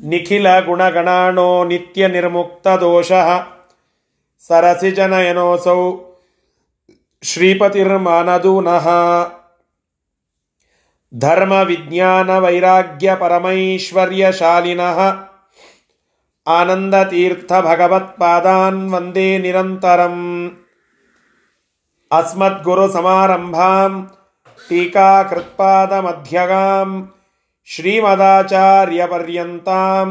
सज्जनानां निखिलगुणगणाणो नित्यनिर्मुक्तदोषः सरसिजनयनोऽसौ श्रीपतिर्मानदूनः धर्मविज्ञानवैराग्यपरमैश्वर्यशालिनः आनन्दतीर्थभगवत्पादान् वन्दे निरन्तरम् अस्मद्गुरुसमारम्भां टीकाकृत्पादमध्यगां श्रीमदाचार्यपर्यन्तां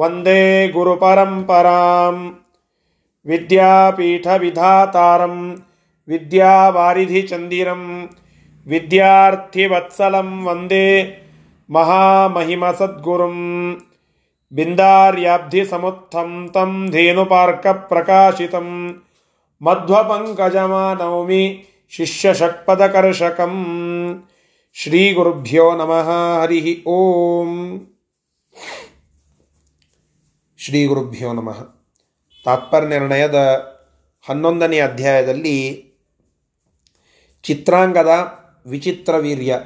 वन्दे गुरुपरम्पराम् विद्यापीठविधातारं विद्यावारिधिचन्दिरं विद्यार्थिवत्सलं वन्दे महामहिमसद्गुरुं बिन्दार्याब्धिसमुत्थं तं धेनुपार्कप्रकाशितं मध्वपङ्कजमानौमि शिष्यषट्पदकर्षकं ಶ್ರೀ ಗುರುಭ್ಯೋ ನಮಃ ಹರಿ ಓಂ ಶ್ರೀ ಗುರುಭ್ಯೋ ನಮಃ ತಾತ್ಪರ್ಯ ನಿರ್ಣಯದ ಹನ್ನೊಂದನೇ ಅಧ್ಯಾಯದಲ್ಲಿ ಚಿತ್ರಾಂಗದ ವಿಚಿತ್ರ ವೀರ್ಯ,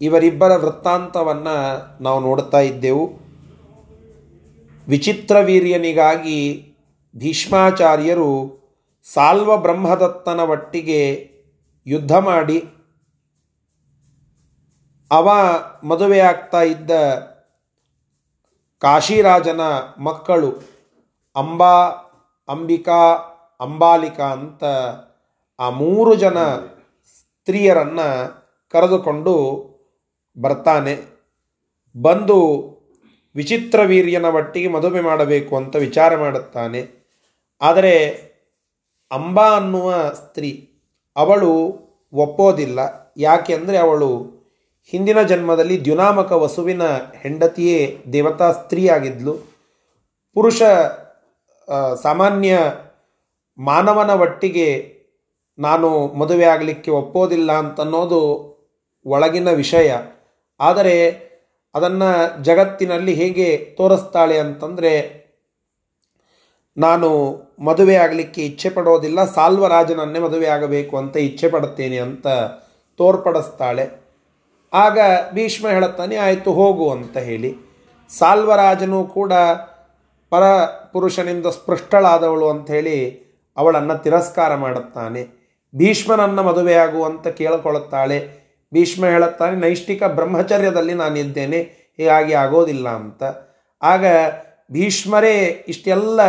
ಇವರಿಬ್ಬರ ವೃತ್ತಾಂತವನ್ನು ನಾವು ನೋಡ್ತಾ ಇದ್ದೆವು. ವಿಚಿತ್ರ ವೀರ್ಯನಿಗಾಗಿ ಭೀಷ್ಮಾಚಾರ್ಯರು ಸಾಲ್ವ ಬ್ರಹ್ಮದತ್ತನ ಒಟ್ಟಿಗೆ ಯುದ್ಧ ಮಾಡಿ ಅವ ಮದುವೆಯಾಗ್ತಾ ಇದ್ದ ಕಾಶಿರಾಜನ ಮಕ್ಕಳು ಅಂಬಾ, ಅಂಬಿಕಾ, ಅಂಬಾಲಿಕಾ ಅಂತ ಆ ಮೂರು ಜನ ಸ್ತ್ರೀಯರನ್ನು ಕರೆದುಕೊಂಡು ಬರ್ತಾನೆ. ಬಂದು ವಿಚಿತ್ರ ವೀರ್ಯನ ಒಟ್ಟಿಗೆ ಮದುವೆ ಮಾಡಬೇಕು ಅಂತ ವಿಚಾರ ಮಾಡುತ್ತಾನೆ. ಆದರೆ ಅಂಬಾ ಅನ್ನುವ ಸ್ತ್ರೀ ಅವಳು ಒಪ್ಪೋದಿಲ್ಲ. ಯಾಕೆಂದರೆ ಅವಳು ಹಿಂದಿನ ಜನ್ಮದಲ್ಲಿ ದ್ಯುನಾಮಕ ವಸುವಿನ ಹೆಂಡತಿಯೇ ದೇವತಾ ಸ್ತ್ರೀಯಾಗಿದ್ಲು. ಪುರುಷ ಸಾಮಾನ್ಯ ಮಾನವನ ಒಟ್ಟಿಗೆ ನಾನು ಮದುವೆ ಆಗಲಿಕ್ಕೆ ಒಪ್ಪೋದಿಲ್ಲ ಅಂತನ್ನೋದು ಒಳಗಿನ ವಿಷಯ. ಆದರೆ ಅದನ್ನು ಜಗತ್ತಿನಲ್ಲಿ ಹೇಗೆ ತೋರಿಸ್ತಾಳೆ ಅಂತಂದರೆ, ನಾನು ಮದುವೆ ಆಗಲಿಕ್ಕೆ ಇಚ್ಛೆ ಪಡೋದಿಲ್ಲ, ಸಾಲ್ವರಾಜನನ್ನೇ ಮದುವೆ ಆಗಬೇಕು ಅಂತ ಇಚ್ಛೆ ಪಡುತ್ತೇನೆ ಅಂತ ತೋರ್ಪಡಿಸ್ತಾಳೆ. ಆಗ ಭೀಷ್ಮ ಹೇಳುತ್ತಾನೆ, ಆಯಿತು, ಹೋಗು ಅಂತ ಹೇಳಿ. ಸಾಲ್ವರಾಜನು ಕೂಡ ಪರ ಪುರುಷನಿಂದ ಸ್ಪೃಷ್ಟಳಾದವಳು ಅಂಥೇಳಿ ಅವಳನ್ನು ತಿರಸ್ಕಾರ ಮಾಡುತ್ತಾನೆ. ಭೀಷ್ಮನನ್ನು ಮದುವೆಯಾಗು ಅಂತ ಕೇಳಿಕೊಳ್ಳುತ್ತಾಳೆ. ಭೀಷ್ಮ ಹೇಳುತ್ತಾನೆ, ನೈಷ್ಠಿಕ ಬ್ರಹ್ಮಚರ್ಯದಲ್ಲಿ ನಾನಿದ್ದೇನೆ, ಹೀಗಾಗಿ ಆಗೋದಿಲ್ಲ ಅಂತ. ಆಗ ಭೀಷ್ಮರೇ ಇಷ್ಟೆಲ್ಲ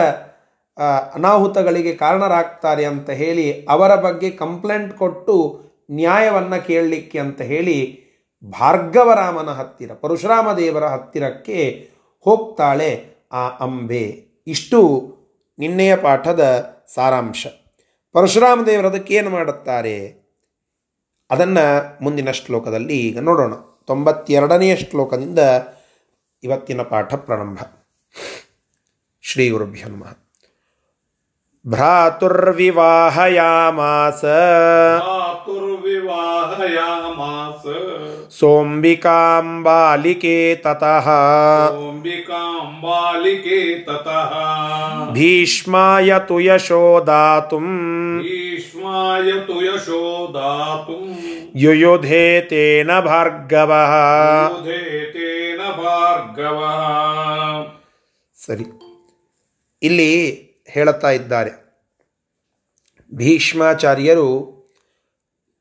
ಅನಾಹುತಗಳಿಗೆ ಕಾರಣರಾಗ್ತಾರೆ ಅಂತ ಹೇಳಿ ಅವರ ಬಗ್ಗೆ ಕಂಪ್ಲೇಂಟ್ ಕೊಟ್ಟು ನ್ಯಾಯವನ್ನು ಕೇಳಲಿಕ್ಕೆ ಅಂತ ಹೇಳಿ ಭಾರ್ಗವರಾಮನ ಹತ್ತಿರ ಪರಶುರಾಮ ದೇವರ ಹತ್ತಿರಕ್ಕೆ ಹೋಗ್ತಾಳೆ ಆ ಅಂಬೆ. ಇಷ್ಟು ನಿನ್ನೆಯ ಪಾಠದ ಸಾರಾಂಶ. ಪರಶುರಾಮ ದೇವರು ಅದಕ್ಕೆ ಏನು ಮಾಡುತ್ತಾರೆ? ಅದನ್ನು ಮುಂದಿನ ಶ್ಲೋಕದಲ್ಲಿ ಈಗ ನೋಡೋಣ. ತೊಂಬತ್ತೆರಡನೆಯ ಶ್ಲೋಕದಿಂದ ಇವತ್ತಿನ ಪಾಠ ಪ್ರಾರಂಭ. ಶ್ರೀ ಗುರುಭ್ಯ ನಮಃ. ಭ್ರಾತುರ್ವಿವಾಹಯಾಮಾಸ. ಭ್ರಾತುರ್ವಿವಾಹಯಾಮಾಸ. भ्रातुर्विवाहयामास सोऽम्बिकाम्बालिके ततः सोऽम्बिकाम्बालिके ततः भीष्माय तु यशो दातुम् भीष्माय तु यशो दातुम् युयुधे तेन भार्गवः युधे तेन भार्गवः ಸರಿ ಇಲ್ಲಿ ಹೇಳುತ್ತಾ ಇದ್ದಾರೆ ಭೀಷ್ಮಾಚಾರ್ಯರು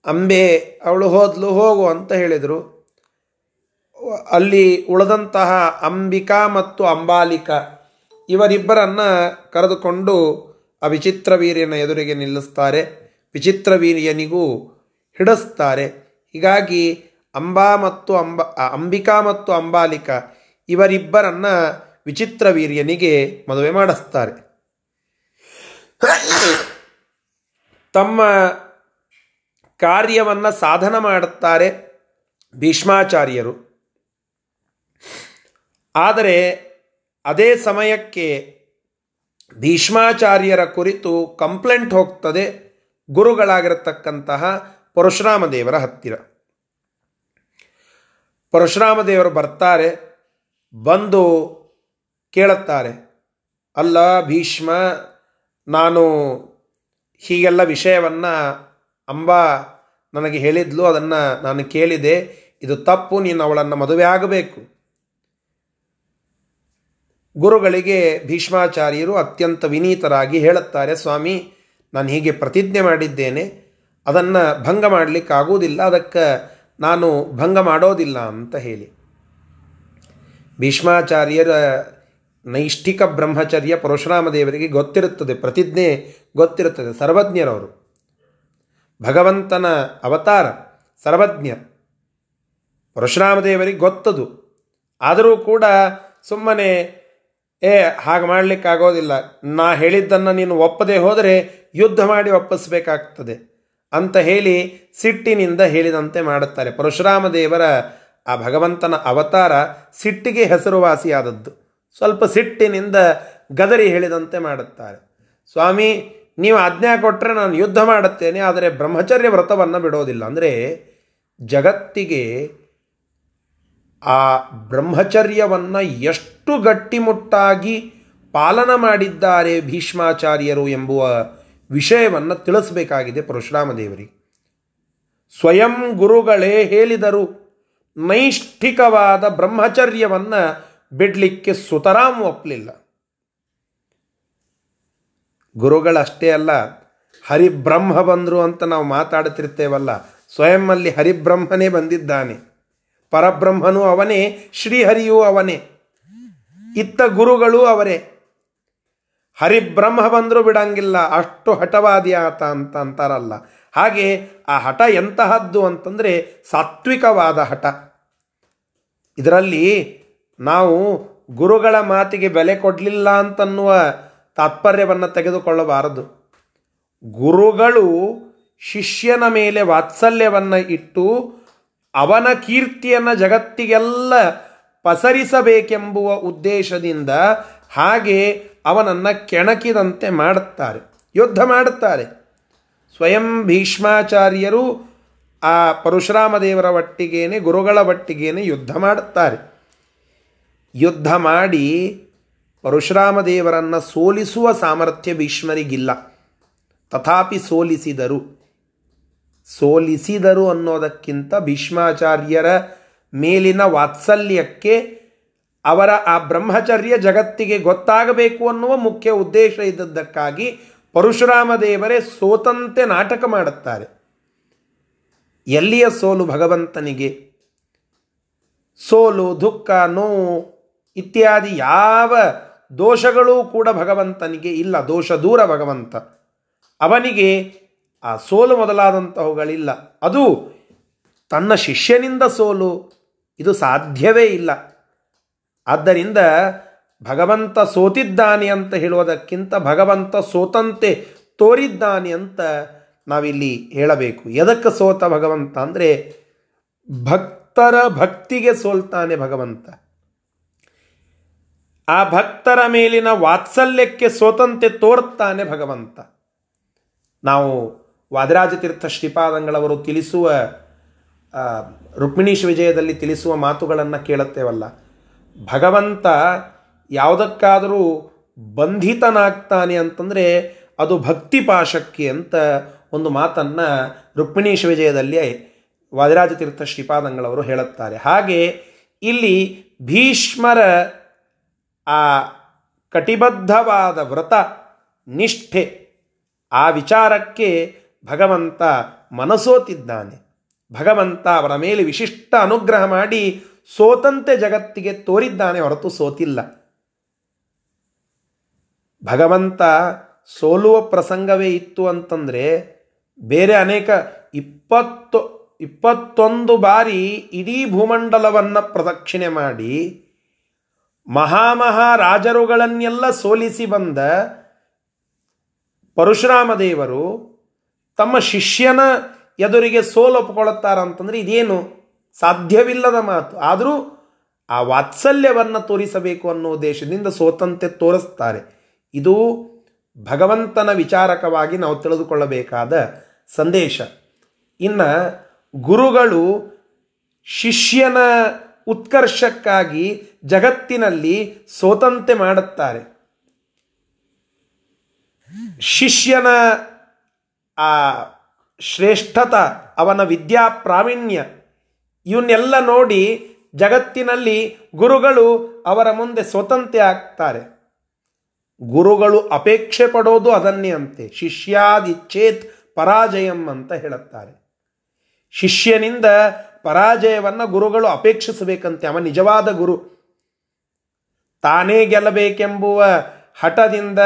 ಅಂಬೆ, ಅವಳು ಹೋದ್ಲು, ಹೋಗು ಅಂತ ಹೇಳಿದರು. ಅಲ್ಲಿ ಉಳಿದಂತಹ ಅಂಬಿಕಾ ಮತ್ತು ಅಂಬಾಲಿಕ ಇವರಿಬ್ಬರನ್ನು ಕರೆದುಕೊಂಡು ಆ ವಿಚಿತ್ರ ವೀರ್ಯನ ಎದುರಿಗೆ ನಿಲ್ಲಿಸ್ತಾರೆ. ವಿಚಿತ್ರ ವೀರ್ಯನಿಗೂ ಹಿಡಿಸ್ತಾರೆ. ಹೀಗಾಗಿ ಅಂಬಾ ಮತ್ತು ಅಂಬ ಅಂಬಿಕಾ ಮತ್ತು ಅಂಬಾಲಿಕ ಇವರಿಬ್ಬರನ್ನು ವಿಚಿತ್ರ ವೀರ್ಯನಿಗೆ ಮದುವೆ ಮಾಡಿಸ್ತಾರೆ. ತಮ್ಮ ಕಾರ್ಯವನ್ನು ಸಾಧನ ಮಾಡುತ್ತಾರೆ ಭೀಷ್ಮಾಚಾರ್ಯರು. ಆದರೆ ಅದೇ ಸಮಯಕ್ಕೆ ಭೀಷ್ಮಾಚಾರ್ಯರ ಕುರಿತು ಕಂಪ್ಲೇಂಟ್ ಹೋಗ್ತದೆ ಗುರುಗಳಾಗಿರತಕ್ಕಂತಹ ಪರಶುರಾಮ ದೇವರ ಹತ್ತಿರ. ಪರಶುರಾಮ ದೇವರು ಬರ್ತಾರೆ, ಬಂದು ಕೇಳುತ್ತಾರೆ, ಅಲ್ಲ ಭೀಷ್ಮ, ನಾನು ಹೀಗೆಲ್ಲ ವಿಷಯವನ್ನು ಅಂಬಾ ನನಗೆ ಹೇಳಿದ್ಲು, ಅದನ್ನು ನಾನು ಕೇಳಿದೆ, ಇದು ತಪ್ಪು, ನೀನು ಅವಳನ್ನು ಮದುವೆ ಆಗಬೇಕು. ಗುರುಗಳಿಗೆ ಭೀಷ್ಮಾಚಾರ್ಯರು ಅತ್ಯಂತ ವಿನೀತರಾಗಿ ಹೇಳುತ್ತಾರೆ, ಸ್ವಾಮಿ, ನಾನು ಹೀಗೆ ಪ್ರತಿಜ್ಞೆ ಮಾಡಿದ್ದೇನೆ, ಅದನ್ನು ಭಂಗ ಮಾಡಲಿಕ್ಕಾಗುವುದಿಲ್ಲ, ಅದಕ್ಕೆ ನಾನು ಭಂಗ ಮಾಡೋದಿಲ್ಲ ಅಂತ ಹೇಳಿ. ಭೀಷ್ಮಾಚಾರ್ಯರ ನೈಷ್ಠಿಕ ಬ್ರಹ್ಮಚರ್ಯ ಪರಶುರಾಮ ದೇವರಿಗೆ ಗೊತ್ತಿರುತ್ತದೆ, ಪ್ರತಿಜ್ಞೆ ಗೊತ್ತಿರುತ್ತದೆ, ಸರ್ವಜ್ಞರವರು. ಭಗವಂತನ ಅವತಾರ, ಸರ್ವಜ್ಞ. ಪರಶುರಾಮದೇವರಿಗೆ ಗೊತ್ತದು. ಆದರೂ ಕೂಡ ಸುಮ್ಮನೆ, ಏ, ಹಾಗೆ ಮಾಡಲಿಕ್ಕಾಗೋದಿಲ್ಲ. ನಾ ಹೇಳಿದ್ದನ್ನು ನೀನು ಒಪ್ಪದೆ ಹೋದರೆ ಯುದ್ಧ ಮಾಡಿ ಒಪ್ಪಿಸಬೇಕಾಗ್ತದೆ. ಅಂತ ಹೇಳಿ ಸಿಟ್ಟಿನಿಂದ ಹೇಳಿದಂತೆ ಮಾಡುತ್ತಾರೆ ಪರಶುರಾಮ ದೇವರ ಆ ಭಗವಂತನ ಅವತಾರ ಸಿಟ್ಟಿಗೆ ಹೆಸರುವಾಸಿಯಾದದ್ದು. ಸ್ವಲ್ಪ ಸಿಟ್ಟಿನಿಂದ ಗದರಿ ಹೇಳಿದಂತೆ ಮಾಡುತ್ತಾರೆ. ಸ್ವಾಮಿ ನೀವು ಆಜ್ಞಾ ಕೊಟ್ಟರೆ ನಾನು ಯುದ್ಧ ಮಾಡುತ್ತೇನೆ, ಆದರೆ ಬ್ರಹ್ಮಚರ್ಯ ವ್ರತವನ್ನು ಬಿಡೋದಿಲ್ಲ. ಅಂದರೆ ಜಗತ್ತಿಗೆ ಆ ಬ್ರಹ್ಮಚರ್ಯವನ್ನು ಎಷ್ಟು ಗಟ್ಟಿಮುಟ್ಟಾಗಿ ಪಾಲನ ಮಾಡಿದ್ದಾರೆ ಭೀಷ್ಮಾಚಾರ್ಯರು ಎಂಬುವ ವಿಷಯವನ್ನು ತಿಳಿಸಬೇಕಾಗಿದೆ ಪರಶುರಾಮ ದೇವರಿಗೆ. ಸ್ವಯಂ ಗುರುಗಳೇ ಹೇಳಿದರು, ನೈಷ್ಠಿಕವಾದ ಬ್ರಹ್ಮಚರ್ಯವನ್ನು ಬಿಡಲಿಕ್ಕೆ ಸುತರಾಮ್ ಒಪ್ಪಲಿಲ್ಲ ಗುರುಗಳಷ್ಟೇ ಅಲ್ಲ, ಹರಿಬ್ರಹ್ಮ ಬಂದರು ಅಂತ ನಾವು ಮಾತಾಡುತ್ತಿರ್ತೇವಲ್ಲ, ಸ್ವಯಂ ಅಲ್ಲಿ ಹರಿಬ್ರಹ್ಮನೇ ಬಂದಿದ್ದಾನೆ. ಪರಬ್ರಹ್ಮನೂ ಅವನೇ, ಶ್ರೀಹರಿಯೂ ಅವನೇ. ಇತ್ತ ಗುರುಗಳು ಅವರೇ. ಹರಿಬ್ರಹ್ಮ ಬಂದರೂ ಬಿಡಂಗಿಲ್ಲ, ಅಷ್ಟು ಹಠವಾದಿ ಆತ ಅಂತ ಅಂತಾರಲ್ಲ. ಹಾಗೆ ಆ ಹಠ ಎಂತಹದ್ದು ಅಂತಂದರೆ ಸಾತ್ವಿಕವಾದ ಹಠ. ಇದರಲ್ಲಿ ನಾವು ಗುರುಗಳ ಮಾತಿಗೆ ಬೆಲೆ ಕೊಡಲಿಲ್ಲ ಅಂತನ್ನುವ ತಾತ್ಪರ್ಯವನ್ನು ತೆಗೆದುಕೊಳ್ಳಬಾರದು. ಗುರುಗಳು ಶಿಷ್ಯನ ಮೇಲೆ ವಾತ್ಸಲ್ಯವನ್ನು ಇಟ್ಟು ಅವನ ಕೀರ್ತಿಯನ್ನು ಜಗತ್ತಿಗೆಲ್ಲ ಪಸರಿಸಬೇಕೆಂಬುವ ಉದ್ದೇಶದಿಂದ ಹಾಗೆ ಅವನನ್ನು ಕೆಣಕಿದಂತೆ ಮಾಡುತ್ತಾರೆ, ಯುದ್ಧ ಮಾಡುತ್ತಾರೆ. ಸ್ವಯಂ ಭೀಷ್ಮಾಚಾರ್ಯರು ಆ ಪರಶುರಾಮ ದೇವರ ಒಟ್ಟಿಗೇನೆ, ಗುರುಗಳ ಒಟ್ಟಿಗೇನೆ ಯುದ್ಧ ಮಾಡುತ್ತಾರೆ. ಯುದ್ಧ ಮಾಡಿ ಪರಶುರಾಮ ದೇವರನ್ನು ಸೋಲಿಸುವ ಸಾಮರ್ಥ್ಯ ಭೀಷ್ಮರಿಗಿಲ್ಲ. ತಥಾಪಿ ಸೋಲಿಸಿದರು. ಸೋಲಿಸಿದರು ಅನ್ನೋದಕ್ಕಿಂತ ಭೀಷ್ಮಾಚಾರ್ಯರ ಮೇಲಿನ ವಾತ್ಸಲ್ಯಕ್ಕೆ ಅವರ ಆ ಬ್ರಹ್ಮಚರ್ಯ ಜಗತ್ತಿಗೆ ಗೊತ್ತಾಗಬೇಕು ಅನ್ನುವ ಮುಖ್ಯ ಉದ್ದೇಶ ಇದ್ದದ್ದಕ್ಕಾಗಿ ಪರಶುರಾಮ ದೇವರೇ ಸೋತಂತೆ ನಾಟಕ ಮಾಡುತ್ತಾರೆ. ಎಲ್ಲಿಯ ಸೋಲು ಭಗವಂತನಿಗೆ? ಸೋಲು, ದುಃಖ, ನೋವು ಇತ್ಯಾದಿ ಯಾವ ದೋಷಗಳೂ ಕೂಡ ಭಗವಂತನಿಗೆ ಇಲ್ಲ. ದೋಷ ದೂರ ಭಗವಂತ. ಅವನಿಗೆ ಆ ಸೋಲು ಮೊದಲಾದಂತಹವುಗಳಿಲ್ಲ. ಅದು ತನ್ನ ಶಿಷ್ಯನಿಂದ ಸೋಲು. ಇದು ಸಾಧ್ಯವೇ ಇಲ್ಲ. ಆದ್ದರಿಂದ ಭಗವಂತ ಸೋತಿದ್ದಾನೆ ಅಂತ ಹೇಳುವುದಕ್ಕಿಂತ ಭಗವಂತ ಸೋತಂತೆ ತೋರಿದ್ದಾನೆ ಅಂತ ನಾವಿಲ್ಲಿ ಹೇಳಬೇಕು. ಎದಕ್ಕೆ ಸೋತ ಭಗವಂತ ಅಂದರೆ ಭಕ್ತರ ಭಕ್ತಿಗೆ ಸೋಲ್ತಾನೆ ಭಗವಂತ. ಆ ಭಕ್ತರ ಮೇಲಿನ ವಾತ್ಸಲ್ಯಕ್ಕೆ ಸೋತಂತೆ ತೋರ್ತಾನೆ ಭಗವಂತ. ನಾವು ವಾದರಾಜತೀರ್ಥ ಶ್ರೀಪಾದಂಗಳವರು ತಿಳಿಸುವ ರುಕ್ಮಿಣೀಶ್ ವಿಜಯದಲ್ಲಿ ತಿಳಿಸುವ ಮಾತುಗಳನ್ನು ಕೇಳುತ್ತೇವಲ್ಲ. ಭಗವಂತ ಯಾವುದಕ್ಕಾದರೂ ಬಂಧಿತನಾಗ್ತಾನೆ ಅಂತಂದರೆ ಅದು ಭಕ್ತಿ ಪಾಶಕ್ಕೆ ಅಂತ ಒಂದು ಮಾತನ್ನು ರುಕ್ಮಿಣೀಶ್ ವಿಜಯದಲ್ಲಿ ವಾದಿರಾಜತೀರ್ಥ ಶ್ರೀಪಾದಂಗಳವರು ಹೇಳುತ್ತಾರೆ. ಹಾಗೆ ಇಲ್ಲಿ ಭೀಷ್ಮರ ಆ ಕಟಿಬದ್ಧವಾದ ವ್ರತ ನಿಷ್ಠೆ ಆ ವಿಚಾರಕ್ಕೆ ಭಗವಂತ ಮನಸೋತಿದ್ದಾನೆ. ಭಗವಂತ ಅವರ ಮೇಲೆ ವಿಶಿಷ್ಟ ಅನುಗ್ರಹ ಮಾಡಿ ಸೋತಂತೆ ಜಗತ್ತಿಗೆ ತೋರಿದ್ದಾನೆ ಹೊರತು ಸೋತಿಲ್ಲ. ಭಗವಂತ ಸೋಲುವ ಪ್ರಸಂಗವೇ ಇತ್ತು ಅಂತಂದರೆ ಬೇರೆ ಅನೇಕ ಇಪ್ಪತ್ತು, ಇಪ್ಪತ್ತೊಂದು ಬಾರಿ ಇಡೀ ಭೂಮಂಡಲವನ್ನು ಪ್ರದಕ್ಷಿಣೆ ಮಾಡಿ ಮಹಾಮಹಾರಾಜರುಗಳನ್ನೆಲ್ಲ ಸೋಲಿಸಿ ಬಂದ ಪರಶುರಾಮ ದೇವರು ತಮ್ಮ ಶಿಷ್ಯನ ಎದುರಿಗೆ ಸೋಲು ಒಪ್ಪಿಕೊಳ್ಳುತ್ತಾರಂತಂದ್ರೆ ಇದೇನು ಸಾಧ್ಯವಿಲ್ಲದ ಮಾತು. ಆದರೂ ಆ ವಾತ್ಸಲ್ಯವನ್ನು ತೋರಿಸಬೇಕು ಅನ್ನೋ ಉದ್ದೇಶದಿಂದ ಸೋತಂತೆ ತೋರಿಸ್ತಾರೆ. ಇದು ಭಗವಂತನ ವಿಚಾರಕವಾಗಿ ನಾವು ತಿಳಿದುಕೊಳ್ಳಬೇಕಾದ ಸಂದೇಶ. ಇನ್ನು ಗುರುಗಳು ಶಿಷ್ಯನ ಉತ್ಕರ್ಷಕ್ಕಾಗಿ ಜಗತ್ತಿನಲ್ಲಿ ಸೋತಂತೆ ಮಾಡುತ್ತಾರೆ. ಶಿಷ್ಯನ ಆ ಶ್ರೇಷ್ಠತ, ಅವನ ವಿದ್ಯಾ ಪ್ರಾವೀಣ್ಯ, ಇವನ್ನೆಲ್ಲ ನೋಡಿ ಜಗತ್ತಿನಲ್ಲಿ ಗುರುಗಳು ಅವರ ಮುಂದೆ ಸ್ವತಂತ್ರ ಆಗ್ತಾರೆ. ಗುರುಗಳು ಅಪೇಕ್ಷೆ ಪಡೋದು ಅದನ್ನೇ ಅಂತೆ. ಶಿಷ್ಯಾದಿಚ್ಛೇತ್ ಪರಾಜಯಂ ಅಂತ ಹೇಳುತ್ತಾರೆ. ಶಿಷ್ಯನಿಂದ ಪರಾಜಯವನ್ನು ಗುರುಗಳು ಅಪೇಕ್ಷಿಸಬೇಕಂತೆ. ಅವ ನಿಜವಾದ ಗುರು. ತಾನೇ ಗೆಲ್ಲಬೇಕೆಂಬುವ ಹಠದಿಂದ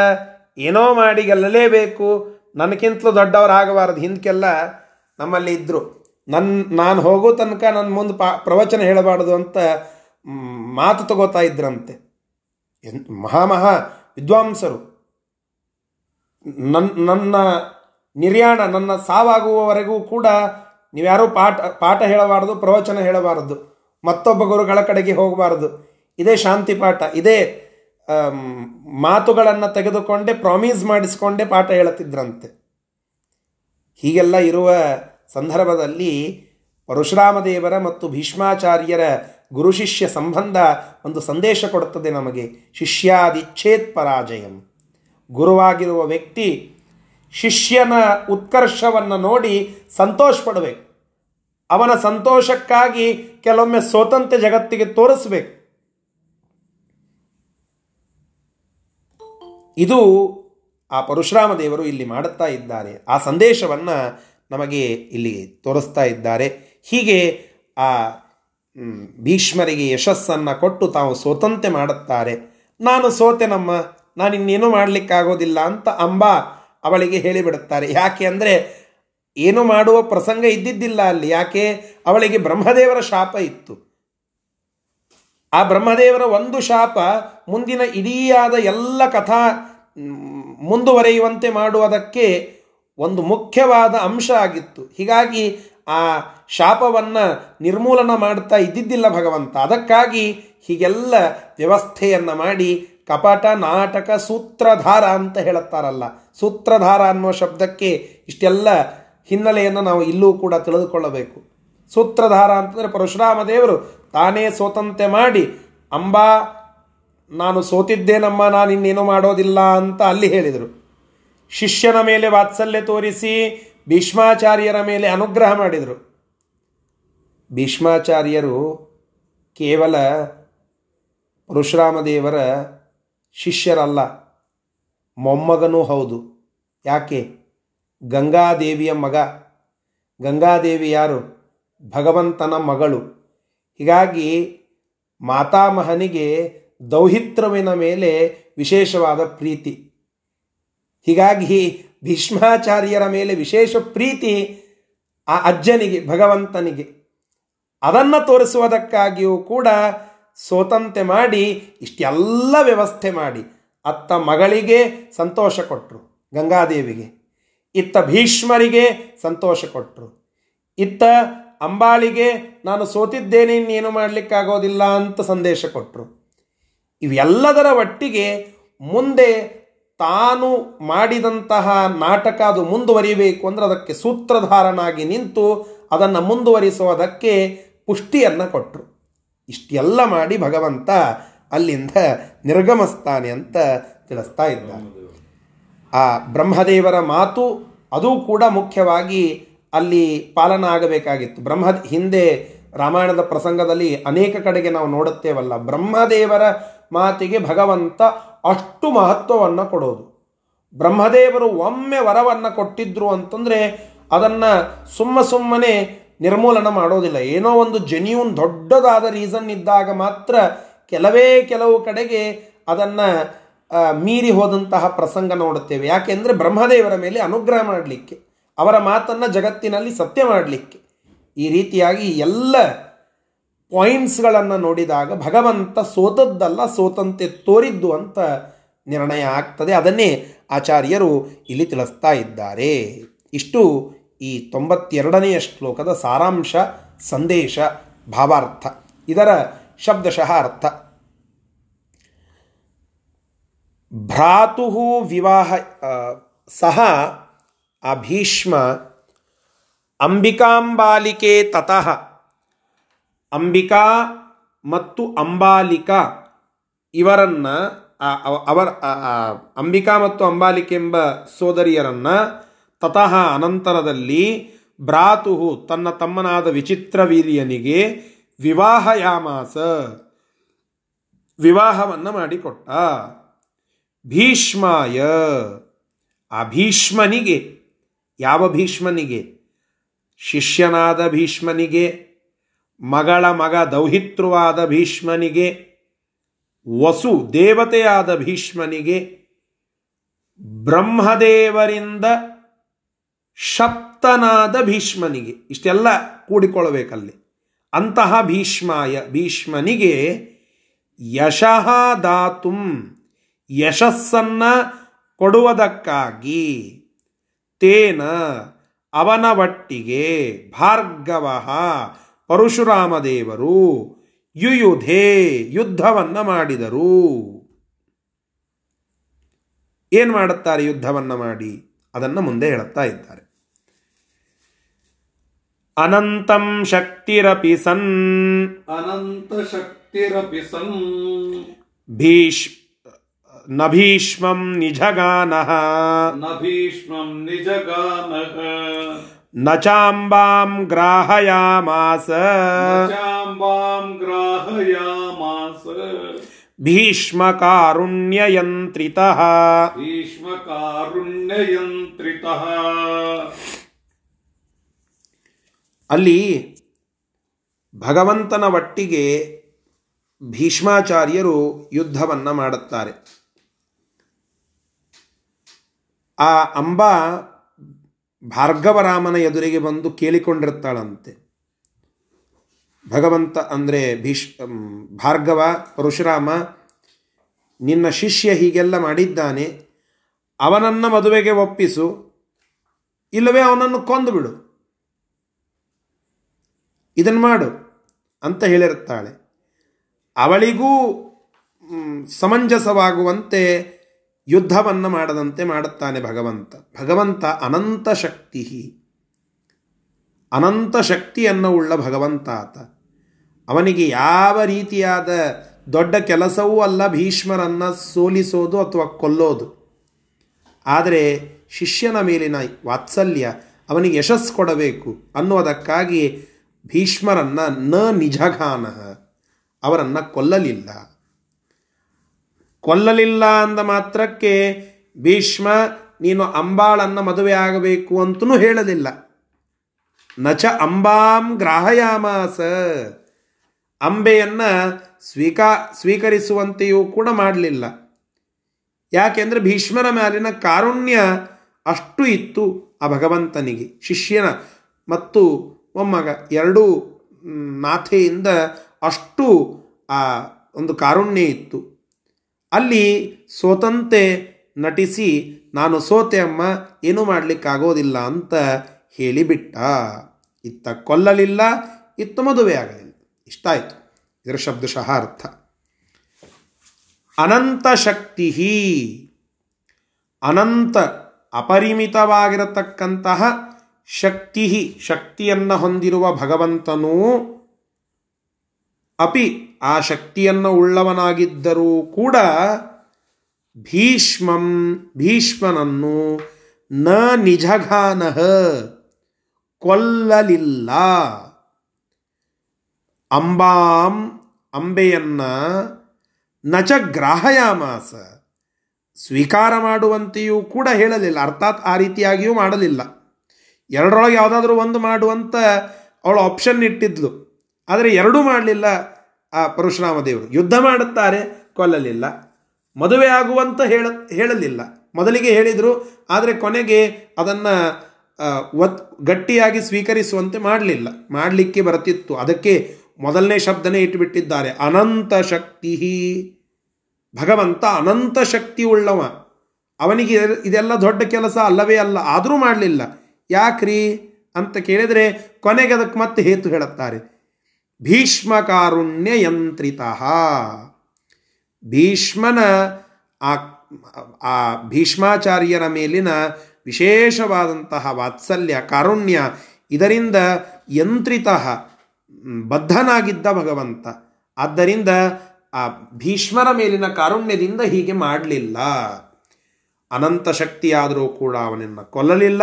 ಏನೋ ಮಾಡಿ ಗೆಲ್ಲಲೇಬೇಕು. ನನಗಿಂತಲೂ ದೊಡ್ಡವರಾಗಬಾರದು. ಹಿಂದಕ್ಕೆಲ್ಲ ನಮ್ಮಲ್ಲಿ ಇದ್ದರು ನನ್ನ ನಾನು ಹೋಗೋ ತನಕ ನನ್ನ ಮುಂದೆ ಪಾ, ಪ್ರವಚನ ಹೇಳಬಾರ್ದು ಅಂತ ಮಾತು ತಗೋತಾ ಇದ್ರಂತೆ. ಮಹಾಮಹಾ ವಿದ್ವಾಂಸರು. ನನ್ನ ನನ್ನ ನಿರ್ಯಾಣ, ನನ್ನ ಸಾವಾಗುವವರೆಗೂ ಕೂಡ ನೀವ್ಯಾರೂ ಪಾಠ ಪಾಠ ಹೇಳಬಾರದು, ಪ್ರವಚನ ಹೇಳಬಾರದು, ಮತ್ತೊಬ್ಬ ಗುರುಗಳ ಕಡೆಗೆ ಹೋಗಬಾರದು. ಇದೇ ಶಾಂತಿ ಪಾಠ, ಇದೇ ಮಾತುಗಳನ್ನು ತೆಗೆದುಕೊಂಡೇ, ಪ್ರಾಮಿಸ್ ಮಾಡಿಸಿಕೊಂಡೇ ಪಾಠ ಹೇಳುತ್ತಿದ್ರಂತೆ. ಹೀಗೆಲ್ಲ ಇರುವ ಸಂದರ್ಭದಲ್ಲಿ ಪರಶುರಾಮದೇವರ ಮತ್ತು ಭೀಷ್ಮಾಚಾರ್ಯರ ಗುರು ಶಿಷ್ಯ ಸಂಬಂಧ ಒಂದು ಸಂದೇಶ ಕೊಡುತ್ತದೆ ನಮಗೆ. ಶಿಷ್ಯಾದಿಚ್ಛೇತ್ ಪರಾಜಯಂ ಗುರುವಾಗಿರುವ ವ್ಯಕ್ತಿ ಶಿಷ್ಯನ ಉತ್ಕರ್ಷವನ್ನು ನೋಡಿ ಸಂತೋಷ ಪಡಬೇಕು ಅವನ ಸಂತೋಷಕ್ಕಾಗಿ ಕೆಲವೊಮ್ಮೆ ಸ್ವತಂತ್ರ ಜಗತ್ತಿಗೆ ತೋರಿಸ್ಬೇಕು. ಇದು ಆ ಪರಶುರಾಮ ದೇವರು ಇಲ್ಲಿ ಮಾಡುತ್ತಾ ಇದ್ದಾರೆ. ಆ ಸಂದೇಶವನ್ನು ನಮಗೆ ಇಲ್ಲಿ ತೋರಿಸ್ತಾ ಇದ್ದಾರೆ. ಹೀಗೆ ಆ ಭೀಷ್ಮರಿಗೆ ಯಶಸ್ಸನ್ನು ಕೊಟ್ಟು ತಾವು ಸೋತಂತೆ ಮಾಡುತ್ತಾರೆ. ನಾನು ಸೋತೆನಮ್ಮ ನಾನು ಇನ್ನೇನು ಮಾಡಲಿಕ್ಕಾಗೋದಿಲ್ಲ ಅಂತ ಅಂಬಾ ಅವಳಿಗೆ ಹೇಳಿಬಿಡುತ್ತಾರೆ. ಯಾಕೆ ಅಂದರೆ ಏನು ಮಾಡುವ ಪ್ರಸಂಗ ಇದ್ದಿದ್ದಿಲ್ಲ ಅಲ್ಲಿ. ಯಾಕೆ? ಅವಳಿಗೆ ಬ್ರಹ್ಮದೇವರ ಶಾಪ ಇತ್ತು. ಆ ಬ್ರಹ್ಮದೇವರ ಒಂದು ಶಾಪ ಮುಂದಿನ ಇಡೀಯಾದ ಎಲ್ಲ ಕಥಾ ಮುಂದುವರೆಯುವಂತೆ ಮಾಡುವುದಕ್ಕೆ ಒಂದು ಮುಖ್ಯವಾದ ಅಂಶ ಆಗಿತ್ತು. ಹೀಗಾಗಿ ಆ ಶಾಪವನ್ನು ನಿರ್ಮೂಲನ ಮಾಡ್ತಾ ಇದ್ದಿದ್ದಿಲ್ಲ ಭಗವಂತ. ಅದಕ್ಕಾಗಿ ಹೀಗೆಲ್ಲ ವ್ಯವಸ್ಥೆಯನ್ನು ಮಾಡಿ ಕಪಟ ನಾಟಕ ಸೂತ್ರಧಾರ ಅಂತ ಹೇಳುತ್ತಾರಲ್ಲ. ಸೂತ್ರಧಾರ ಅನ್ನುವ ಶಬ್ದಕ್ಕೆ ಇಷ್ಟೆಲ್ಲ ಹಿನ್ನೆಲೆಯನ್ನು ನಾವು ಇಲ್ಲೂ ಕೂಡ ತಿಳಿದುಕೊಳ್ಳಬೇಕು. ಸೂತ್ರಧಾರ ಅಂತಂದರೆ ಪರಶುರಾಮ ದೇವರು ತಾನೇ ಸೋತಂತೆ ಮಾಡಿ, ಅಂಬಾ, ನಾನು ಸೋತಿದ್ದೇನಮ್ಮ ನಾನು ಇನ್ನೇನು ಮಾಡೋದಿಲ್ಲ ಅಂತ ಅಲ್ಲಿ ಹೇಳಿದರು. ಶಿಷ್ಯನ ಮೇಲೆ ವಾತ್ಸಲ್ಯ ತೋರಿಸಿ ಭೀಷ್ಮಾಚಾರ್ಯರ ಮೇಲೆ ಅನುಗ್ರಹ ಮಾಡಿದರು. ಭೀಷ್ಮಾಚಾರ್ಯರು ಕೇವಲ ಪರಶುರಾಮದೇವರ ಶಿಷ್ಯರಲ್ಲ. ಮೊಮ್ಮಗನೂ ಹೌದು. ಯಾಕೆ? ಗಂಗಾದೇವಿಯ ಮಗ. ಗಂಗಾದೇವಿ ಯಾರು? ಭಗವಂತನ ಮಗಳು. ಹೀಗಾಗಿ ಮಾತಾಮಹನಿಗೆ ದೌಹಿತ್ರವಿನ ಮೇಲೆ ವಿಶೇಷವಾದ ಪ್ರೀತಿ. ಹೀಗಾಗಿ ಭೀಷ್ಮಾಚಾರ್ಯರ ಮೇಲೆ ವಿಶೇಷ ಪ್ರೀತಿ ಆ ಅಜ್ಜನಿಗೆ, ಭಗವಂತನಿಗೆ. ಅದನ್ನು ತೋರಿಸುವುದಕ್ಕಾಗಿಯೂ ಕೂಡ ಸೋತಂತೆ ಮಾಡಿ, ಇಷ್ಟೆಲ್ಲ ವ್ಯವಸ್ಥೆ ಮಾಡಿ ಅತ್ತ ಮಗಳಿಗೆ ಸಂತೋಷ ಕೊಟ್ಟರು ಗಂಗಾದೇವಿಗೆ. ಇತ್ತ ಭೀಷ್ಮರಿಗೆ ಸಂತೋಷ ಕೊಟ್ಟರು ಇತ್ತ ಅಂಬಾಳಿಗೆ ನಾನು ಸೋತಿದ್ದೇನೆ, ಇನ್ನೇನು ಮಾಡಲಿಕ್ಕಾಗೋದಿಲ್ಲ ಅಂತ ಸಂದೇಶ ಕೊಟ್ಟರು ಇವೆಲ್ಲದರ ಒಟ್ಟಿಗೆ ಮುಂದೆ ತಾನು ಮಾಡಿದಂತಹ ನಾಟಕ ಅದು ಮುಂದುವರಿಬೇಕು ಅಂದರೆ ಅದಕ್ಕೆ ಸೂತ್ರಧಾರನಾಗಿ ನಿಂತು ಅದನ್ನು ಮುಂದುವರಿಸುವುದಕ್ಕೆ ಪುಷ್ಟಿಯನ್ನು ಕೊಟ್ಟರು ಇಷ್ಟೆಲ್ಲ ಮಾಡಿ ಭಗವಂತ ಅಲ್ಲಿಂದ ನಿರ್ಗಮಿಸ್ತಾನೆ ಅಂತ ತಿಳಿಸ್ತಾ ಇದ್ದ ಆ ಬ್ರಹ್ಮದೇವರ ಮಾತು ಅದು ಕೂಡ ಮುಖ್ಯವಾಗಿ ಅಲ್ಲಿ ಪಾಲನ ಆಗಬೇಕಾಗಿತ್ತು ಬ್ರಹ್ಮ ಹಿಂದೆ ರಾಮಾಯಣದ ಪ್ರಸಂಗದಲ್ಲಿ ಅನೇಕ ಕಡೆಗೆ ನಾವು ನೋಡುತ್ತೇವಲ್ಲ, ಬ್ರಹ್ಮದೇವರ ಮಾತಿಗೆ ಭಗವಂತ ಅಷ್ಟು ಮಹತ್ವವನ್ನು ಕೊಡೋದು. ಬ್ರಹ್ಮದೇವರು ಒಮ್ಮೆ ವರವನ್ನು ಕೊಟ್ಟಿದ್ರು ಅಂತಂದರೆ ಅದನ್ನು ಸುಮ್ಮ ಸುಮ್ಮನೆ ನಿರ್ಮೂಲನ ಮಾಡೋದಿಲ್ಲ. ಏನೋ ಒಂದು ಜೆನ್ಯೂನ್ ದೊಡ್ಡದಾದ ರೀಸನ್ ಇದ್ದಾಗ ಮಾತ್ರ ಕೆಲವೇ ಕೆಲವು ಕಡೆಗೆ ಅದನ್ನು ಮೀರಿ ಹೋದಂತಹ ಪ್ರಸಂಗ ನೋಡುತ್ತೇವೆ. ಯಾಕೆಂದರೆ ಬ್ರಹ್ಮದೇವರ ಮೇಲೆ ಅನುಗ್ರಹ ಮಾಡಲಿಕ್ಕೆ, ಅವರ ಮಾತನ್ನು ಜಗತ್ತಿನಲ್ಲಿ ಸತ್ಯ ಮಾಡಲಿಕ್ಕೆ, ಈ ರೀತಿಯಾಗಿ ಎಲ್ಲ ಪಾಯಿಂಟ್ಸ್ಗಳನ್ನು ನೋಡಿದಾಗ ಭಗವಂತ ಸೋತದ್ದಲ್ಲ, ಸೋತಂತೆ ತೋರಿದ್ದು ಅಂತ ನಿರ್ಣಯ ಆಗ್ತದೆ. ಅದನ್ನೇ ಆಚಾರ್ಯರು ಇಲ್ಲಿ ತಿಳಿಸ್ತಾ ಇದ್ದಾರೆ. ಇಷ್ಟು ಈ ತೊಂಬತ್ತೆರಡನೆಯ ಶ್ಲೋಕದ ಸಾರಾಂಶ ಸಂದೇಶ ಭಾವಾರ್ಥ. ಇದರ ಶಬ್ದಶಃ ಅರ್ಥ. ಭ್ರಾತು ವಿವಾಹ ಸಹ ಆ ಭೀಷ್ಮ ಅಂಬಿಕಾಂಬಾಲಿಕೆ ತತಃ. ಅಂಬಿಕಾ ಮತ್ತು ಅಂಬಾಲಿಕಾ ಇವರನ್ನು ಅವರ ಅಂಬಿಕಾ ಮತ್ತು ಅಂಬಾಲಿಕೆ ಎಂಬ ಸೋದರಿಯರನ್ನು ತತಃ ಅನಂತರದಲ್ಲಿ ಭ್ರಾತುಹು ತನ್ನ ತಮ್ಮನಾದ ವಿಚಿತ್ರ ವೀರ್ಯನಿಗೆ ವಿವಾಹಯಾಮಾಸ, ವಿವಾಹವನ್ನು ಮಾಡಿಕೊಟ್ಟ. ಭೀಷ್ಮಾಯ ಆ ಭೀಷ್ಮನಿಗೆ ಯಾವ ಭೀಷ್ಮನಿಗೆ? ಶಿಷ್ಯನಾದ ಭೀಷ್ಮನಿಗೆ, ಮಗಳ ಮಗ ದೌಹಿತೃವಾದ ಭೀಷ್ಮನಿಗೆ, ವಸು ದೇವತೆಯಾದ ಭೀಷ್ಮನಿಗೆ, ಬ್ರಹ್ಮದೇವರಿಂದ ಶಪ್ತನಾದ ಭೀಷ್ಮನಿಗೆ. ಇಷ್ಟೆಲ್ಲ ಕೂಡಿಕೊಳ್ಳಬೇಕಲ್ಲಿ. ಅಂತಹ ಭೀಷ್ಮಾಯ, ಭೀಷ್ಮನಿಗೆ ಯಶಃ ದಾತುಂ, ಯಶಸ್ಸನ್ನು ಕೊಡುವುದಕ್ಕಾಗಿ ತೇನ ಅವನ ಒಟ್ಟಿಗೆ ಭಾರ್ಗವ ಪರಶುರಾಮದೇವರು ಯುಯುಧೇ ಯುದ್ಧವನ್ನು ಮಾಡಿದರು. ಏನು ಮಾಡುತ್ತಾರೆ ಯುದ್ಧವನ್ನು ಮಾಡಿ? ಅದನ್ನು ಮುಂದೆ ಹೇಳುತ್ತಾ ಇದ್ದಾರೆ. ಅನಂತಂ ಶಕ್ತಿರಪಿ ಸನ್ ಅನಂತ ಶಕ್ತಿರಪಿ ಸನ್ ಭೀಷ್ನ ಭೀಷ್ಮಂ ನಿಜಗಾನಃ ನ ಭೀಷ್ಮಂ ನಿಜಗಾನಃ ನ ಚಾಂಬಾಂ ಗ್ರಾಹಯಾಮಾಸ ಚಾಂಬಾಂ ಗ್ರಾಹಯಾಮಾಸ ಭೀಷ್ಮಕಾರುಣ್ಯಯಂತ್ರಿತಃ ಭೀಷ್ಮಕಾರುಣ್ಯಯಂತ್ರಿತಃ ಅಲ್ಲಿ ಭಗವಂತನ ಒಟ್ಟಿಗೆ ಭೀಷ್ಮಾಚಾರ್ಯರು ಯುದ್ಧವನ್ನು ಮಾಡುತ್ತಾರೆ. ಆ ಅಂಬಾ ಭಾರ್ಗವರಾಮನ ಎದುರಿಗೆ ಬಂದು ಕೇಳಿಕೊಂಡಿರ್ತಾಳಂತೆ. ಭಗವಂತ ಅಂದರೆ ಭೀಷ್ ಭಾರ್ಗವ, ಪರಶುರಾಮ, ನಿನ್ನ ಶಿಷ್ಯ ಹೀಗೆಲ್ಲ ಮಾಡಿದ್ದಾನೆ. ಅವನನ್ನು ಮದುವೆಗೆ ಒಪ್ಪಿಸು, ಇಲ್ಲವೇ ಅವನನ್ನು ಕೊಂದು ಬಿಡು ಇದನ್ನು ಮಾಡು ಅಂತ ಹೇಳಿರುತ್ತಾಳೆ. ಅವಳಿಗೂ ಸಮಂಜಸವಾಗುವಂತೆ ಯುದ್ಧವನ್ನು ಮಾಡದಂತೆ ಮಾಡುತ್ತಾನೆ ಭಗವಂತ. ಭಗವಂತ ಅನಂತ ಶಕ್ತಿ. ಅನಂತ ಶಕ್ತಿಯನ್ನು ಉಳ್ಳ ಭಗವಂತ ಆತ. ಅವನಿಗೆ ಯಾವ ರೀತಿಯಾದ ದೊಡ್ಡ ಕೆಲಸವೂ ಅಲ್ಲ, ಭೀಷ್ಮರನ್ನು ಸೋಲಿಸೋದು ಅಥವಾ ಕೊಲ್ಲೋದು. ಆದರೆ ಶಿಷ್ಯನ ಮೇಲಿನ ವಾತ್ಸಲ್ಯ ಅವನಿಗೆ ಯಶಸ್ಸು ಕೊಡಬೇಕು ಅನ್ನುವುದಕ್ಕಾಗಿ ಭೀಷ್ಮರನ್ನು ನ ನಿಜಘಾನ, ಅವರನ್ನು ಕೊಲ್ಲಲಿಲ್ಲ. ಕೊಲ್ಲಲಿಲ್ಲ ಅಂದ ಮಾತ್ರಕ್ಕೆ ಭೀಷ್ಮ, ನೀನು ಅಂಬಾಳನ್ನು ಮದುವೆ ಆಗಬೇಕು ಅಂತಲೂ ಹೇಳಲಿಲ್ಲ. ನಚ ಅಂಬಾಂ ಗ್ರಾಹಯಾಮಾಸ, ಅಂಬೆಯನ್ನು ಸ್ವೀಕಾ, ಸ್ವೀಕರಿಸುವಂತೆಯೂ ಕೂಡ ಮಾಡಲಿಲ್ಲ. ಯಾಕೆಂದರೆ ಭೀಷ್ಮರ ಮೇಲಿನ ಕಾರುಣ್ಯ ಅಷ್ಟು ಇತ್ತು ಆ ಭಗವಂತನಿಗೆ, ಶಿಷ್ಯನ. ಮತ್ತು ಮೊಮ್ಮಗ ಎರಡೂ ನಾಥೆಯಿಂದ ಅಷ್ಟು ಆ ಒಂದು ಕಾರುಣ್ಯ ಇತ್ತು. ಅಲ್ಲಿ ಸೋತಂತೆ ನಟಿಸಿ, ನಾನು ಸೋತೆ ಅಮ್ಮ, ಏನೂ ಮಾಡಲಿಕ್ಕಾಗೋದಿಲ್ಲ ಅಂತ ಹೇಳಿಬಿಟ್ಟ. ಇತ್ತ ಕೊಲ್ಲಲಿಲ್ಲ, ಇತ್ತ ಮದುವೆ ಆಗಲಿಲ್ಲ. ಇಷ್ಟ ಆಯಿತು ಇದರ ಶಬ್ದಶಃ ಅರ್ಥ. ಅನಂತ ಶಕ್ತಿ ಅನಂತ ಅಪರಿಮಿತವಾಗಿರತಕ್ಕಂತಹ ಶಕ್ತಿ ಶಕ್ತಿಯನ್ನು ಹೊಂದಿರುವ ಭಗವಂತನೂ ಅಪಿ. ಆ ಶಕ್ತಿಯನ್ನು ಉಳ್ಳವನಾಗಿದ್ದರೂ ಕೂಡ ಭೀಷ್ಮಂ, ಭೀಷ್ಮನನ್ನು ನ ನಿಜಘಾನಃ ಕೊಲ್ಲಲಿಲ್ಲ. ಅಂಬಾಂ ಅಂಬೆಯನ್ನ ನಚ ಗ್ರಾಹಯಾಮಾಸ. ಸ್ವೀಕಾರ ಮಾಡುವಂತೆಯೂ ಕೂಡ ಹೇಳಲಿಲ್ಲ. ಅರ್ಥಾತ್ ಆ ರೀತಿಯಾಗಿಯೂ ಮಾಡಲಿಲ್ಲ. ಎರಡರೊಳಗೆ ಯಾವುದಾದ್ರೂ ಒಂದು ಮಾಡುವಂತ ಅವಳು ಆಪ್ಷನ್ ಇಟ್ಟಿದ್ಲು. ಆದರೆ ಎರಡೂ ಮಾಡಲಿಲ್ಲ ಆ ಪರಶುರಾಮ ದೇವರು. ಯುದ್ಧ ಮಾಡುತ್ತಾರೆ, ಕೊಲ್ಲಲಿಲ್ಲ. ಮದುವೆ ಆಗುವಂತ ಹೇಳ, ಹೇಳಲಿಲ್ಲ. ಮೊದಲಿಗೆ ಹೇಳಿದರು, ಆದರೆ ಕೊನೆಗೆ ಅದನ್ನು ಒತ್, ಗಟ್ಟಿಯಾಗಿ ಸ್ವೀಕರಿಸುವಂತೆ ಮಾಡಲಿಲ್ಲ. ಮಾಡಲಿಕ್ಕೆ ಬರುತ್ತಿತ್ತು ಅದಕ್ಕೆ ಮೊದಲನೇ ಶಬ್ದನೇ ಇಟ್ಟುಬಿಟ್ಟಿದ್ದಾರೆ ಅನಂತ ಶಕ್ತಿ ಭಗವಂತ ಅನಂತ ಶಕ್ತಿ ಉಳ್ಳವ. ಅವನಿಗೆ ಇದೆಲ್ಲ ದೊಡ್ಡ ಕೆಲಸ ಅಲ್ಲವೇ ಅಲ್ಲ. ಆದರೂ ಮಾಡಲಿಲ್ಲ. ಯಾಕ್ರಿ ಅಂತ ಕೇಳಿದರೆ ಕೊನೆಗೆ ಅದಕ್ಕೆ ಮತ್ತೆ ಹೇತು ಹೇಳುತ್ತಾರೆ. ಭೀಷ್ಮಕಾರುಣ್ಯ ಯಂತ್ರಿತ ಭೀಷ್ಮನ ಆ ಆ ಭೀಷ್ಮಾಚಾರ್ಯರ ಮೇಲಿನ ವಿಶೇಷವಾದಂತಹ ವಾತ್ಸಲ್ಯ, ಕಾರುಣ್ಯ, ಇದರಿಂದ ಯಂತ್ರಿತ ಬದ್ಧನಾಗಿದ್ದ ಭಗವಂತ. ಆದ್ದರಿಂದ ಆ ಭೀಷ್ಮರ ಮೇಲಿನ ಕಾರುಣ್ಯದಿಂದ ಹೀಗೆ ಮಾಡಲಿಲ್ಲ. ಅನಂತ ಶಕ್ತಿಯಾದರೂ ಕೂಡ ಅವನನ್ನು ಕೊಲ್ಲಲಿಲ್ಲ.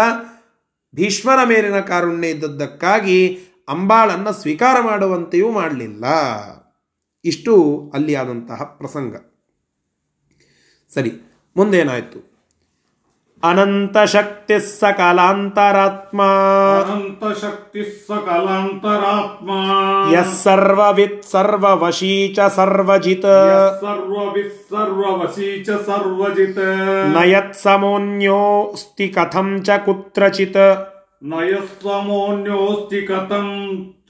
ಭೀಷ್ಮರ ಮೇಲಿನ ಕಾರುಣ್ಯ ಇದ್ದದ್ದಕ್ಕಾಗಿ ಅಂಬಾಳನ್ನು ಸ್ವೀಕಾರ ಮಾಡುವಂತೆಯೂ ಮಾಡಲಿಲ್ಲ. ಇಷ್ಟು ಅಲ್ಲಿ ಆದಂತಹ ಪ್ರಸಂಗ. ಸರಿ ಮುಂದೇನಾಯಿತು? ಅನಂತ ಶಕ್ತಿ ಸಕಲಾಂತರಾತ್ಮ ಅನಂತ ಶಕ್ತಿ ಸಕಲಾಂತರಾತ್ಮ ಯರ್ವವಿತ್ ಸರ್ವವಶೀ ಚ ಸರ್ವಜಿತ್ ಸರ್ವವಿತ್ ಸರ್ವವಶೀ ಚ ಸರ್ವಜಿತ್ ನಯತ್ ಸಮೋನ್ಯೋಸ್ತಿ ಕಥಂ ಚ ಕುತ್ರಚಿತ್ ನಯಸ್ವಮೋನ್ಯೋಸ್ತಿ ಕಥಂ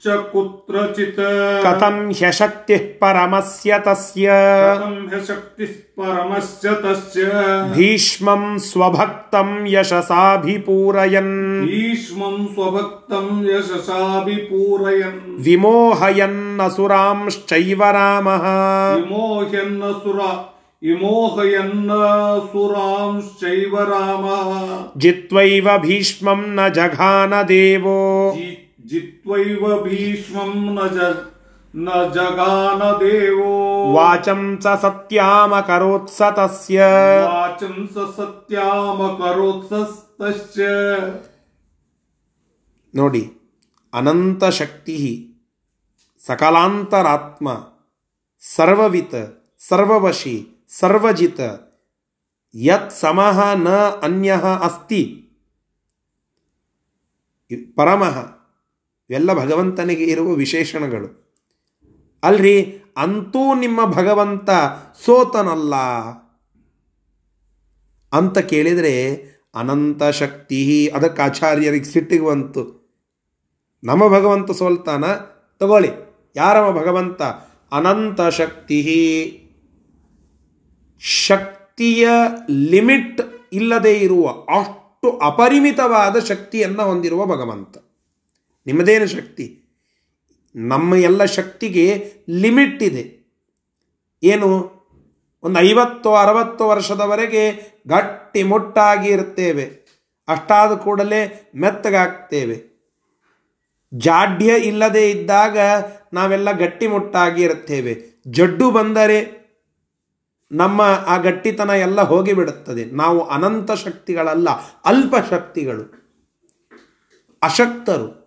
ಚ ಕುತ್ರಚಿತ್ ಕಥಂ ಹ್ಯಶಕ್ತಿ ಪರಮಸ್ಯ ತಸ್ಯ ಕಥಂ ಹ್ಯ ಶಕ್ತಿ ಪರಮಶ್ಚ ತಸ್ಯ ಭೀಷ್ಮಂ ಸ್ವಭಕ್ತಂ ಯಶಸಾಭಿಪೂರಯನ್ ಭೀಷ್ಮಂ ಸ್ವಭಕ್ತಂ ಯಶಸಾಭಿಪೂರಯನ್ ವಿಮೋಹಯನ್ನಸುರಾಂಶ್ಚೈವ ವಿಮೋಹಯನ್ನ ಸುರಾಂಶ್ಚೈವ ರಾಮ. ಜಿತ್ವೈವ ಭೀಷ್ಮಂ ನ ಜಘಾನ ದೇವೋ. ಜಿತ್ವೈವ ಭೀಷ್ಮಂ ನ ಜ ನ ಜಗಾನ ದೇವೋ. ವಾಚಂ ಸ ಸತ್ಯಾಮ ಸತ್ಯಾಮಕರೋತ್ಸ ತಸ್ಯ ವಾಚಂ ಸ ಸತ್ಯಾಮ ಸತ್ಯಾಮಕರೋತ್ಸಸ್ತಶ್ಚ ನೋಡಿ ಅನಂತ ಶಕ್ತಿ ಸಕಲಾಂತರಾತ್ಮ ಸರ್ವವಿತ ಸರ್ವವಶಿ ಸರ್ವಜಿತ್, ಯತ್ ಸಮಹ ನ ಅನ್ಯ ಅಸ್ತಿ. ಪರಮಃ. ಇವೆಲ್ಲ ಭಗವಂತನಿಗೆ ಇರುವ ವಿಶೇಷಣಗಳು. ಅಲ್ರಿ, ಅಂತೂ ನಿಮ್ಮ ಭಗವಂತ ಸೋತನಲ್ಲ. ಅಂತ ಕೇಳಿದರೆ ಅನಂತ ಶಕ್ತಿ ಅದಕ್ಕೆ ಆಚಾರ್ಯರಿಗೆ ಸಿಟ್ಟಿಗೆ ಬಂತು. ನಮ್ಮ ಭಗವಂತ ಸೋಲ್ತಾನ? ತಗೊಳ್ಳಿ. ಯಾರವ ಭಗವಂತ? ಅನಂತ ಶಕ್ತಿ. ಶಕ್ತಿಯ ಲಿಮಿಟ್ ಇಲ್ಲದೆ ಇರುವ ಅಷ್ಟು ಅಪರಿಮಿತವಾದ ಶಕ್ತಿಯನ್ನು ಹೊಂದಿರುವ ಭಗವಂತ. ನಿಮ್ಮದೇನು ಶಕ್ತಿ? ನಮ್ಮ ಎಲ್ಲ ಶಕ್ತಿಗೆ ಲಿಮಿಟ್ ಇದೆ. ಏನು? ಒಂದು ಐವತ್ತು, ಅರವತ್ತು ವರ್ಷದವರೆಗೆ ಗಟ್ಟಿ ಮುಟ್ಟಾಗಿ ಇರ್ತೇವೆ. ಅಷ್ಟಾದ ಕೂಡಲೇ ಮೆತ್ತಗಾಗ್ತೇವೆ. ಜಾಡ್ಯ ಇಲ್ಲದೆ ಇದ್ದಾಗ ನಾವೆಲ್ಲ ಗಟ್ಟಿಮುಟ್ಟಾಗಿ ಇರುತ್ತೇವೆ ಜಡ್ಡು ಬಂದರೆ ನಮ್ಮ ಆ ಗಟ್ಟಿತನ ಎಲ್ಲ ಹೋಗಿಬಿಡುತ್ತದೆ. ನಾವು ಅನಂತ ಶಕ್ತಿಗಳಲ್ಲ, ಅಲ್ಪ ಶಕ್ತಿಗಳು, ಅಶಕ್ತರು.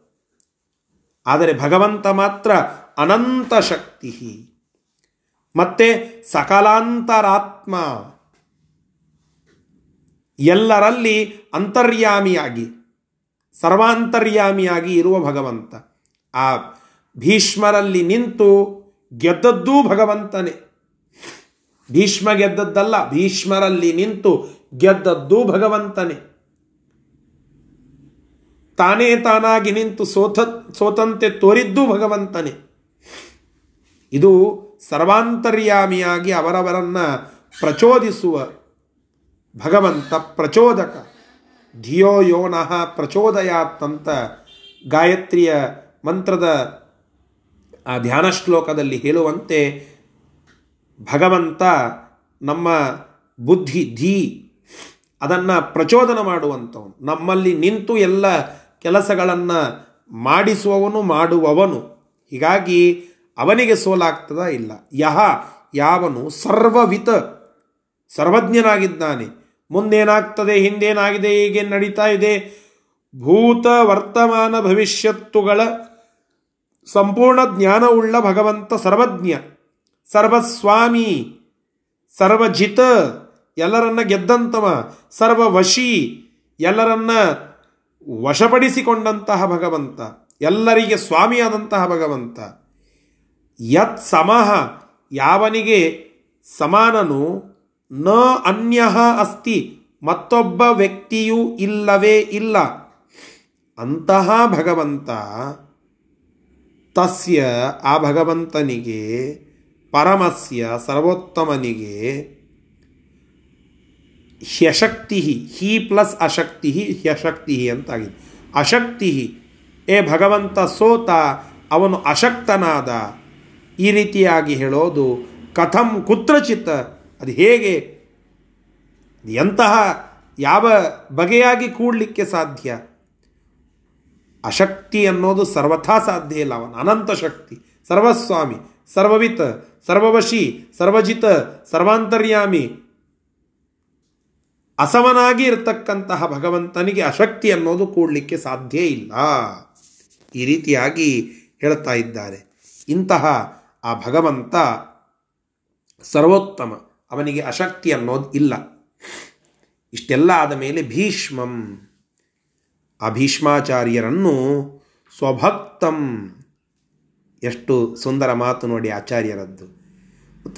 ಆದರೆ ಭಗವಂತ ಮಾತ್ರ ಅನಂತ ಶಕ್ತಿ. ಮತ್ತೆ ಸಕಲಾಂತರಾತ್ಮ ಎಲ್ಲರಲ್ಲಿ ಅಂತರ್ಯಾಮಿಯಾಗಿ, ಸರ್ವಾಂತರ್ಯಾಮಿಯಾಗಿ ಇರುವ ಭಗವಂತ. ಆ ಭೀಷ್ಮರಲ್ಲಿ ನಿಂತು ಗೆದ್ದದ್ದೂ ಭಗವಂತನೇ. ಭೀಷ್ಮ ಗೆದ್ದದ್ದಲ್ಲ ಭೀಷ್ಮರಲ್ಲಿ ನಿಂತು ಗೆದ್ದದ್ದು ಭಗವಂತನೇ. ತಾನೇ ತಾನಾಗಿ ನಿಂತು ಸೋತ, ಸೋತಂತೆ ತೋರಿದ್ದು ಭಗವಂತನೇ. ಇದು ಸರ್ವಾಂತರ್ಯಾಮಿಯಾಗಿ ಅವರವರನ್ನ ಪ್ರಚೋದಿಸುವ ಭಗವಂತ ಪ್ರಚೋದಕ. ಧಿಯೋ ಯೋನಃ ಪ್ರಚೋದಯಾತ್ತಂತ ಗಾಯತ್ರಿಯ ಮಂತ್ರದ ಆ ಧ್ಯಾನ ಶ್ಲೋಕದಲ್ಲಿ ಹೇಳುವಂತೆ ಭಗವಂತ ನಮ್ಮ ಬುದ್ಧಿ, ಧೀ, ಅದನ್ನು ಪ್ರಚೋದನ ಮಾಡುವಂಥವನು. ನಮ್ಮಲ್ಲಿ ನಿಂತು ಎಲ್ಲ ಕೆಲಸಗಳನ್ನು ಮಾಡಿಸುವವನು, ಮಾಡುವವನು. ಹೀಗಾಗಿ ಅವನಿಗೆ ಸೋಲಾಗ್ತದ ಇಲ್ಲ. ಯಹ ಯಾವನು ಸರ್ವವಿತ, ಸರ್ವಜ್ಞನಾಗಿದ್ದಾನೆ. ಮುಂದೇನಾಗ್ತದೆ, ಹಿಂದೇನಾಗಿದೆ, ಹೀಗೆ ನಡೀತಾ ಇದೆ. ಭೂತ ವರ್ತಮಾನ ಭವಿಷ್ಯತ್ತುಗಳ ಸಂಪೂರ್ಣ ಜ್ಞಾನವುಳ್ಳ ಭಗವಂತ ಸರ್ವಜ್ಞ. ಸರ್ವಸ್ವಾಮಿ, ಸರ್ವಜಿತ, ಎಲ್ಲರನ್ನ ಗೆದ್ದಂತವ, ಸರ್ವವಶಿ, ಎಲ್ಲರನ್ನ ವಶಪಡಿಸಿಕೊಂಡಂತಹ ಭಗವಂತ, ಎಲ್ಲರಿಗೆ ಸ್ವಾಮಿಯಾದಂತಹ ಭಗವಂತ. ಯತ್ ಸಮಹ, ಯಾವನಿಗೆ ಸಮಾನನು, ನ ಅನ್ಯ ಅಸ್ತಿ, ಮತ್ತೊಬ್ಬ ವ್ಯಕ್ತಿಯೂ ಇಲ್ಲವೇ ಇಲ್ಲ. ಅಂತಹ ಭಗವಂತ, ತಸ್ಯ ಆ ಭಗವಂತನಿಗೆ ಪರಮಸ್ಯ ಸರ್ವೋತ್ತಮನಿಗೆ ಹ್ಯಶಕ್ತಿ ಹಿ ಪ್ಲಸ್ ಅಶಕ್ತಿ ಹ್ಯಶಕ್ತಿ ಅಂತಾಗಿದೆ. ಅಶಕ್ತಿ ಏ ಭಗವಂತ ಸೋತ, ಅವನು ಅಶಕ್ತನಾದ, ಈ ರೀತಿಯಾಗಿ ಹೇಳೋದು, ಕಥಂ ಕುತ್ರಚಿತ್, ಅದು ಹೇಗೆ ಎಂತಹ, ಯಾವ ಬಗೆಯಾಗಿ ಕೂಡಲಿಕ್ಕೆ ಸಾಧ್ಯ? ಅಶಕ್ತಿ ಅನ್ನೋದು ಸರ್ವಥಾ ಸಾಧ್ಯ ಇಲ್ಲ, ಅವನು ಅನಂತ ಶಕ್ತಿ, ಸರ್ವಸ್ವಾಮಿ, ಸರ್ವವಿತ್ ಸರ್ವವಶಿ, ಸರ್ವಜಿತ, ಸರ್ವಾಂತರ್ಯಾಮಿ. ಅಸಮನಾಗಿ ಇರತಕ್ಕಂತಹ ಭಗವಂತನಿಗೆ ಅಶಕ್ತಿ ಅನ್ನೋದು ಕೂಡಲಿಕ್ಕೆ ಸಾಧ್ಯ ಇಲ್ಲ. ಈ ರೀತಿಯಾಗಿ ಹೇಳ್ತಾ ಇದ್ದಾರೆ. ಇಂತಹ ಆ ಭಗವಂತ ಸರ್ವೋತ್ತಮ, ಅವನಿಗೆ ಅಶಕ್ತಿ ಅನ್ನೋದು ಇಲ್ಲ. ಇಷ್ಟೆಲ್ಲ ಆದ ಮೇಲೆ ಭೀಷ್ಮಂ ಆ ಭೀಷ್ಮಾಚಾರ್ಯರನ್ನು ಸ್ವಭಕ್ತಂ. ಎಷ್ಟು ಸುಂದರ ಮಾತು ನೋಡಿ ಆಚಾರ್ಯರದ್ದು.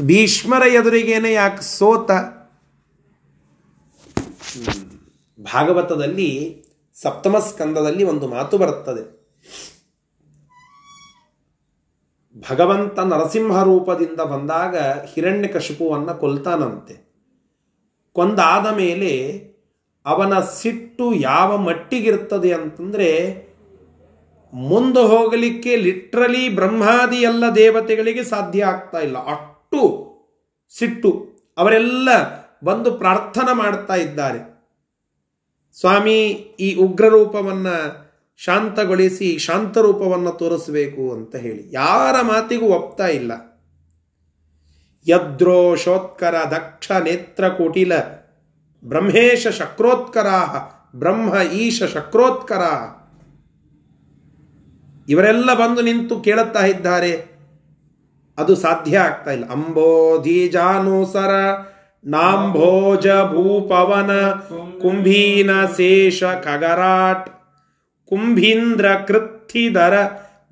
ಭೀಷ್ಮರ ಎದುರಿಗೇನೆ ಯಾಕೆ ಸೋತ? ಭಾಗವತದಲ್ಲಿ ಸಪ್ತಮ ಸ್ಕಂದದಲ್ಲಿ ಒಂದು ಮಾತು ಬರುತ್ತದೆ. ಭಗವಂತ ನರಸಿಂಹ ರೂಪದಿಂದ ಬಂದಾಗ ಹಿರಣ್ಯಕಶಿಪುವನ್ನು ಕೊಲ್ತಾನಂತೆ. ಕೊಂದಾದ ಮೇಲೆ ಅವನ ಸಿಟ್ಟು ಯಾವ ಮಟ್ಟಿಗಿರ್ತದೆ ಅಂತಂದರೆ, ಮುಂದೆ ಹೋಗಲಿಕ್ಕೆ ಲಿಟ್ರಲಿ ಬ್ರಹ್ಮಾದಿ ಎಲ್ಲ ದೇವತೆಗಳಿಗೆ ಸಾಧ್ಯ ಆಗ್ತಾ ಇಲ್ಲ. ಅಷ್ಟು ಸಿಟ್ಟು, ಅವರೆಲ್ಲ ಬಂದು ಪ್ರಾರ್ಥನೆ ಮಾಡ್ತಾ ಇದ್ದಾರೆ. ಸ್ವಾಮಿ, ಈ ಉಗ್ರ ರೂಪವನ್ನು ಶಾಂತಗೊಳಿಸಿ, ಶಾಂತ ರೂಪವನ್ನು ತೋರಿಸಬೇಕು ಅಂತ ಹೇಳಿ. ಯಾರ ಮಾತಿಗೂ ಒಪ್ತಾ ಇಲ್ಲ. ಯದ್ರೋಶೋತ್ಕರ ದಕ್ಷ ನೇತ್ರ ಕುಟಿಲ ಬ್ರಹ್ಮೇಶ ಶಕ್ರೋತ್ಕರ ಬ್ರಹ್ಮ ಈಶ ಶಕ್ರೋತ್ಕರ ಇವರೆಲ್ಲ ಬಂದು ನಿಂತು ಕೇಳುತ್ತಾ ಇದ್ದಾರೆ. ಅದು ಸಾಧ್ಯ ಆಗ್ತಾ ಇಲ್ಲ. ಅಂಬೋಧಿಜಾನುಸರ ನಾಂಭೋಜ ಭೂಪವನ, ಕುಂಭೀನ ಶೇಷ ಕಗರಾಟ್, ಕುಂಭೀಂದ್ರ ಕೃತ್ತಿದರ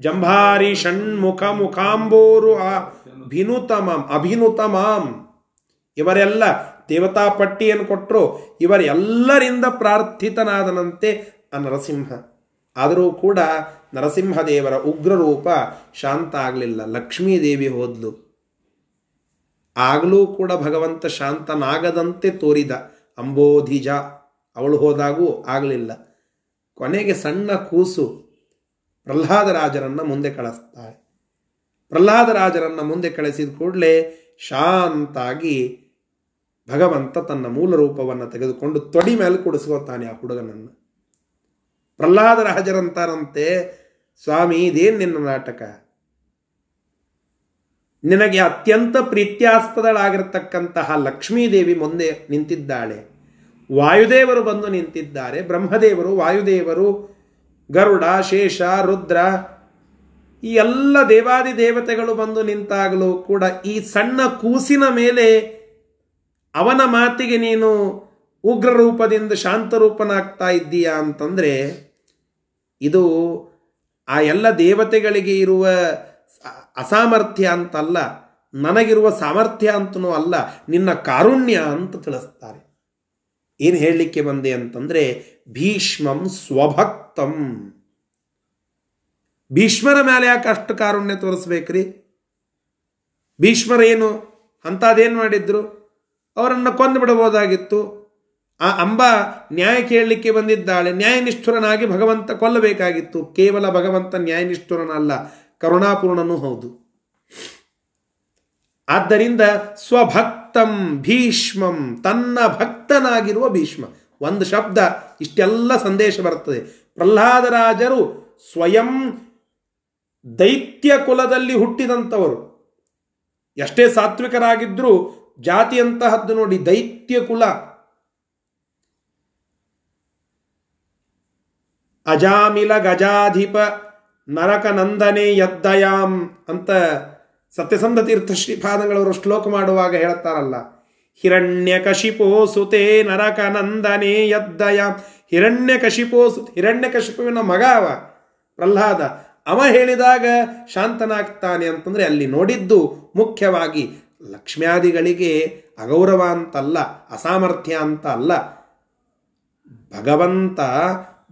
ಜಂಭಾರಿ ಷಣ್ಮುಖ ಮುಖಾಂಬೋರು ಅಭಿನುತಮಾಂ ಅಭಿನುತಮಾಂ ಇವರೆಲ್ಲ ದೇವತಾ ಪಟ್ಟಿಯನ್ನು ಕೊಟ್ಟರು ಇವರೆಲ್ಲರಿಂದ ಪ್ರಾರ್ಥಿತನಾದನಂತೆ ಆ ನರಸಿಂಹ. ಆದರೂ ಕೂಡ ನರಸಿಂಹದೇವರ ಉಗ್ರ ರೂಪ ಶಾಂತ ಆಗಲಿಲ್ಲ ಲಕ್ಷ್ಮೀದೇವಿ ಹೋದ್ಲು. ಆಗಲೂ ಕೂಡ ಭಗವಂತ ಶಾಂತನಾಗದಂತೆ ತೋರಿದ. ಅಂಬೋಧಿಜ, ಅವಳು ಹೋದಾಗೂ ಆಗಲಿಲ್ಲ. ಕೊನೆಗೆ ಸಣ್ಣ ಕೂಸು ಪ್ರಹ್ಲಾದರಾಜರನ್ನು ಮುಂದೆ ಕಳಿಸ್ತಾಳೆ. ಪ್ರಹ್ಲಾದರಾಜರನ್ನು ಮುಂದೆ ಕಳಿಸಿದ ಕೂಡಲೇ ಶಾಂತಾಗಿ ಭಗವಂತ ತನ್ನ ಮೂಲ ರೂಪವನ್ನು ತೆಗೆದುಕೊಂಡು ತೊಡಿ ಮೇಲೆ ಕುಡಿಸ್ಕೋತಾನೆ ಆ ಹುಡುಗನನ್ನು. ಪ್ರಹ್ಲಾದರಾಜರಂತಾರಂತೆ ಸ್ವಾಮಿ, ಇದೇನು ನಿನ್ನ ನಾಟಕ? ನಿನಗೆ ಅತ್ಯಂತ ಪ್ರೀತ್ಯಾಸ್ಪದಳಾಗಿರ್ತಕ್ಕಂತಹ ಲಕ್ಷ್ಮೀದೇವಿ ಮುಂದೆ ನಿಂತಿದ್ದಾಳೆ. ವಾಯುದೇವರು ಬಂದು ನಿಂತಿದ್ದಾರೆ. ಬ್ರಹ್ಮದೇವರು, ವಾಯುದೇವರು, ಗರುಡ, ಶೇಷ, ರುದ್ರ, ಈ ಎಲ್ಲ ದೇವಾದಿ ದೇವತೆಗಳು ಬಂದು ನಿಂತಾಗಲೂ ಕೂಡ ಈ ಸಣ್ಣ ಕೂಸಿನ ಮೇಲೆ ಅವನ ಮಾತಿಗೆ ನೀನು ಉಗ್ರ ರೂಪದಿಂದ ಶಾಂತ ರೂಪನಾಗ್ತಾ ಇದ್ದೀಯಾ ಅಂತಂದರೆ ಇದು ಆ ಎಲ್ಲ ದೇವತೆಗಳಿಗೆ ಇರುವ ಅಸಾಮರ್ಥ್ಯ ಅಂತಲ್ಲ, ನನಗಿರುವ ಸಾಮರ್ಥ್ಯ ಅಂತನೂ ಅಲ್ಲ, ನಿನ್ನ ಕಾರುಣ್ಯ ಅಂತ ತಿಳಿಸ್ತಾರೆ. ಏನು ಹೇಳಲಿಕ್ಕೆ ಬಂದೆ ಅಂತಂದರೆ, ಭೀಷ್ಮಂ ಸ್ವಭಕ್ತಂ. ಭೀಷ್ಮರ ಮೇಲೆ ಯಾಕೆ ಅಷ್ಟು ಕಾರುಣ್ಯ ತೋರಿಸ್ಬೇಕ್ರಿ? ಭೀಷ್ಮರೇನು, ಅಂಥದ್ದೇನು ಮಾಡಿದ್ರು? ಅವರನ್ನು ಕೊಂದು ಬಿಡಬಹುದಾಗಿತ್ತು ಆ ಅಂಬ ನ್ಯಾಯ ಕೇಳಲಿಕ್ಕೆ ಬಂದಿದ್ದಾಳೆ, ನ್ಯಾಯನಿಷ್ಠುರನಾಗಿ ಭಗವಂತ ಕೊಲ್ಲಬೇಕಾಗಿತ್ತು. ಕೇವಲ ಭಗವಂತ ನ್ಯಾಯನಿಷ್ಠುರನಲ್ಲ, ಕರುಣಾಪೂರ್ಣನೂ ಹೌದು. ಆದ್ದರಿಂದ ಸ್ವಭಕ್ತಂ ಭೀಷ್ಮಂ, ತನ್ನ ಭಕ್ತನಾಗಿರುವ ಭೀಷ್ಮ. ಒಂದು ಶಬ್ದ, ಇಷ್ಟೆಲ್ಲ ಸಂದೇಶ ಬರ್ತದೆ. ಪ್ರಹ್ಲಾದರಾಜರು ಸ್ವಯಂ ದೈತ್ಯ ಕುಲದಲ್ಲಿ ಹುಟ್ಟಿದಂಥವರು. ಎಷ್ಟೇ ಸಾತ್ವಿಕರಾಗಿದ್ದರೂ ಜಾತಿಯಂತಹದ್ದು ನೋಡಿ, ದೈತ್ಯ ಕುಲ. ಅಜಾಮಿಲ ಗಜಾಧಿಪ ನರಕನಂದನೆ ಯದ್ದಯಾಂ ಅಂತ ಸತ್ಯಸಂಧ ತೀರ್ಥ ಶ್ರೀಪಾದಂಗಳವರು ಶ್ಲೋಕ ಮಾಡುವಾಗ ಹೇಳ್ತಾರಲ್ಲ ಹಿರಣ್ಯಕಶಿಪೋ ಸುತೆ ನರಕನಂದನೆ ಯದ್ದಯಾಂ. ಹಿರಣ್ಯಕಶಿಪೋ ಸುತ್ ಹಿರಣ್ಯಕಶಿಪುವಿನ ಮಗ ಅವ, ಪ್ರಹ್ಲಾದ. ಅವ ಹೇಳಿದಾಗ ಶಾಂತನಾಗ್ತಾನೆ ಅಂತಂದರೆ ಅಲ್ಲಿ ನೋಡಿದ್ದು ಮುಖ್ಯವಾಗಿ ಲಕ್ಷ್ಮ್ಯಾದಿಗಳಿಗೆ ಅಗೌರವ ಅಂತಲ್ಲ, ಅಸಾಮರ್ಥ್ಯ ಅಂತ ಅಲ್ಲ. ಭಗವಂತ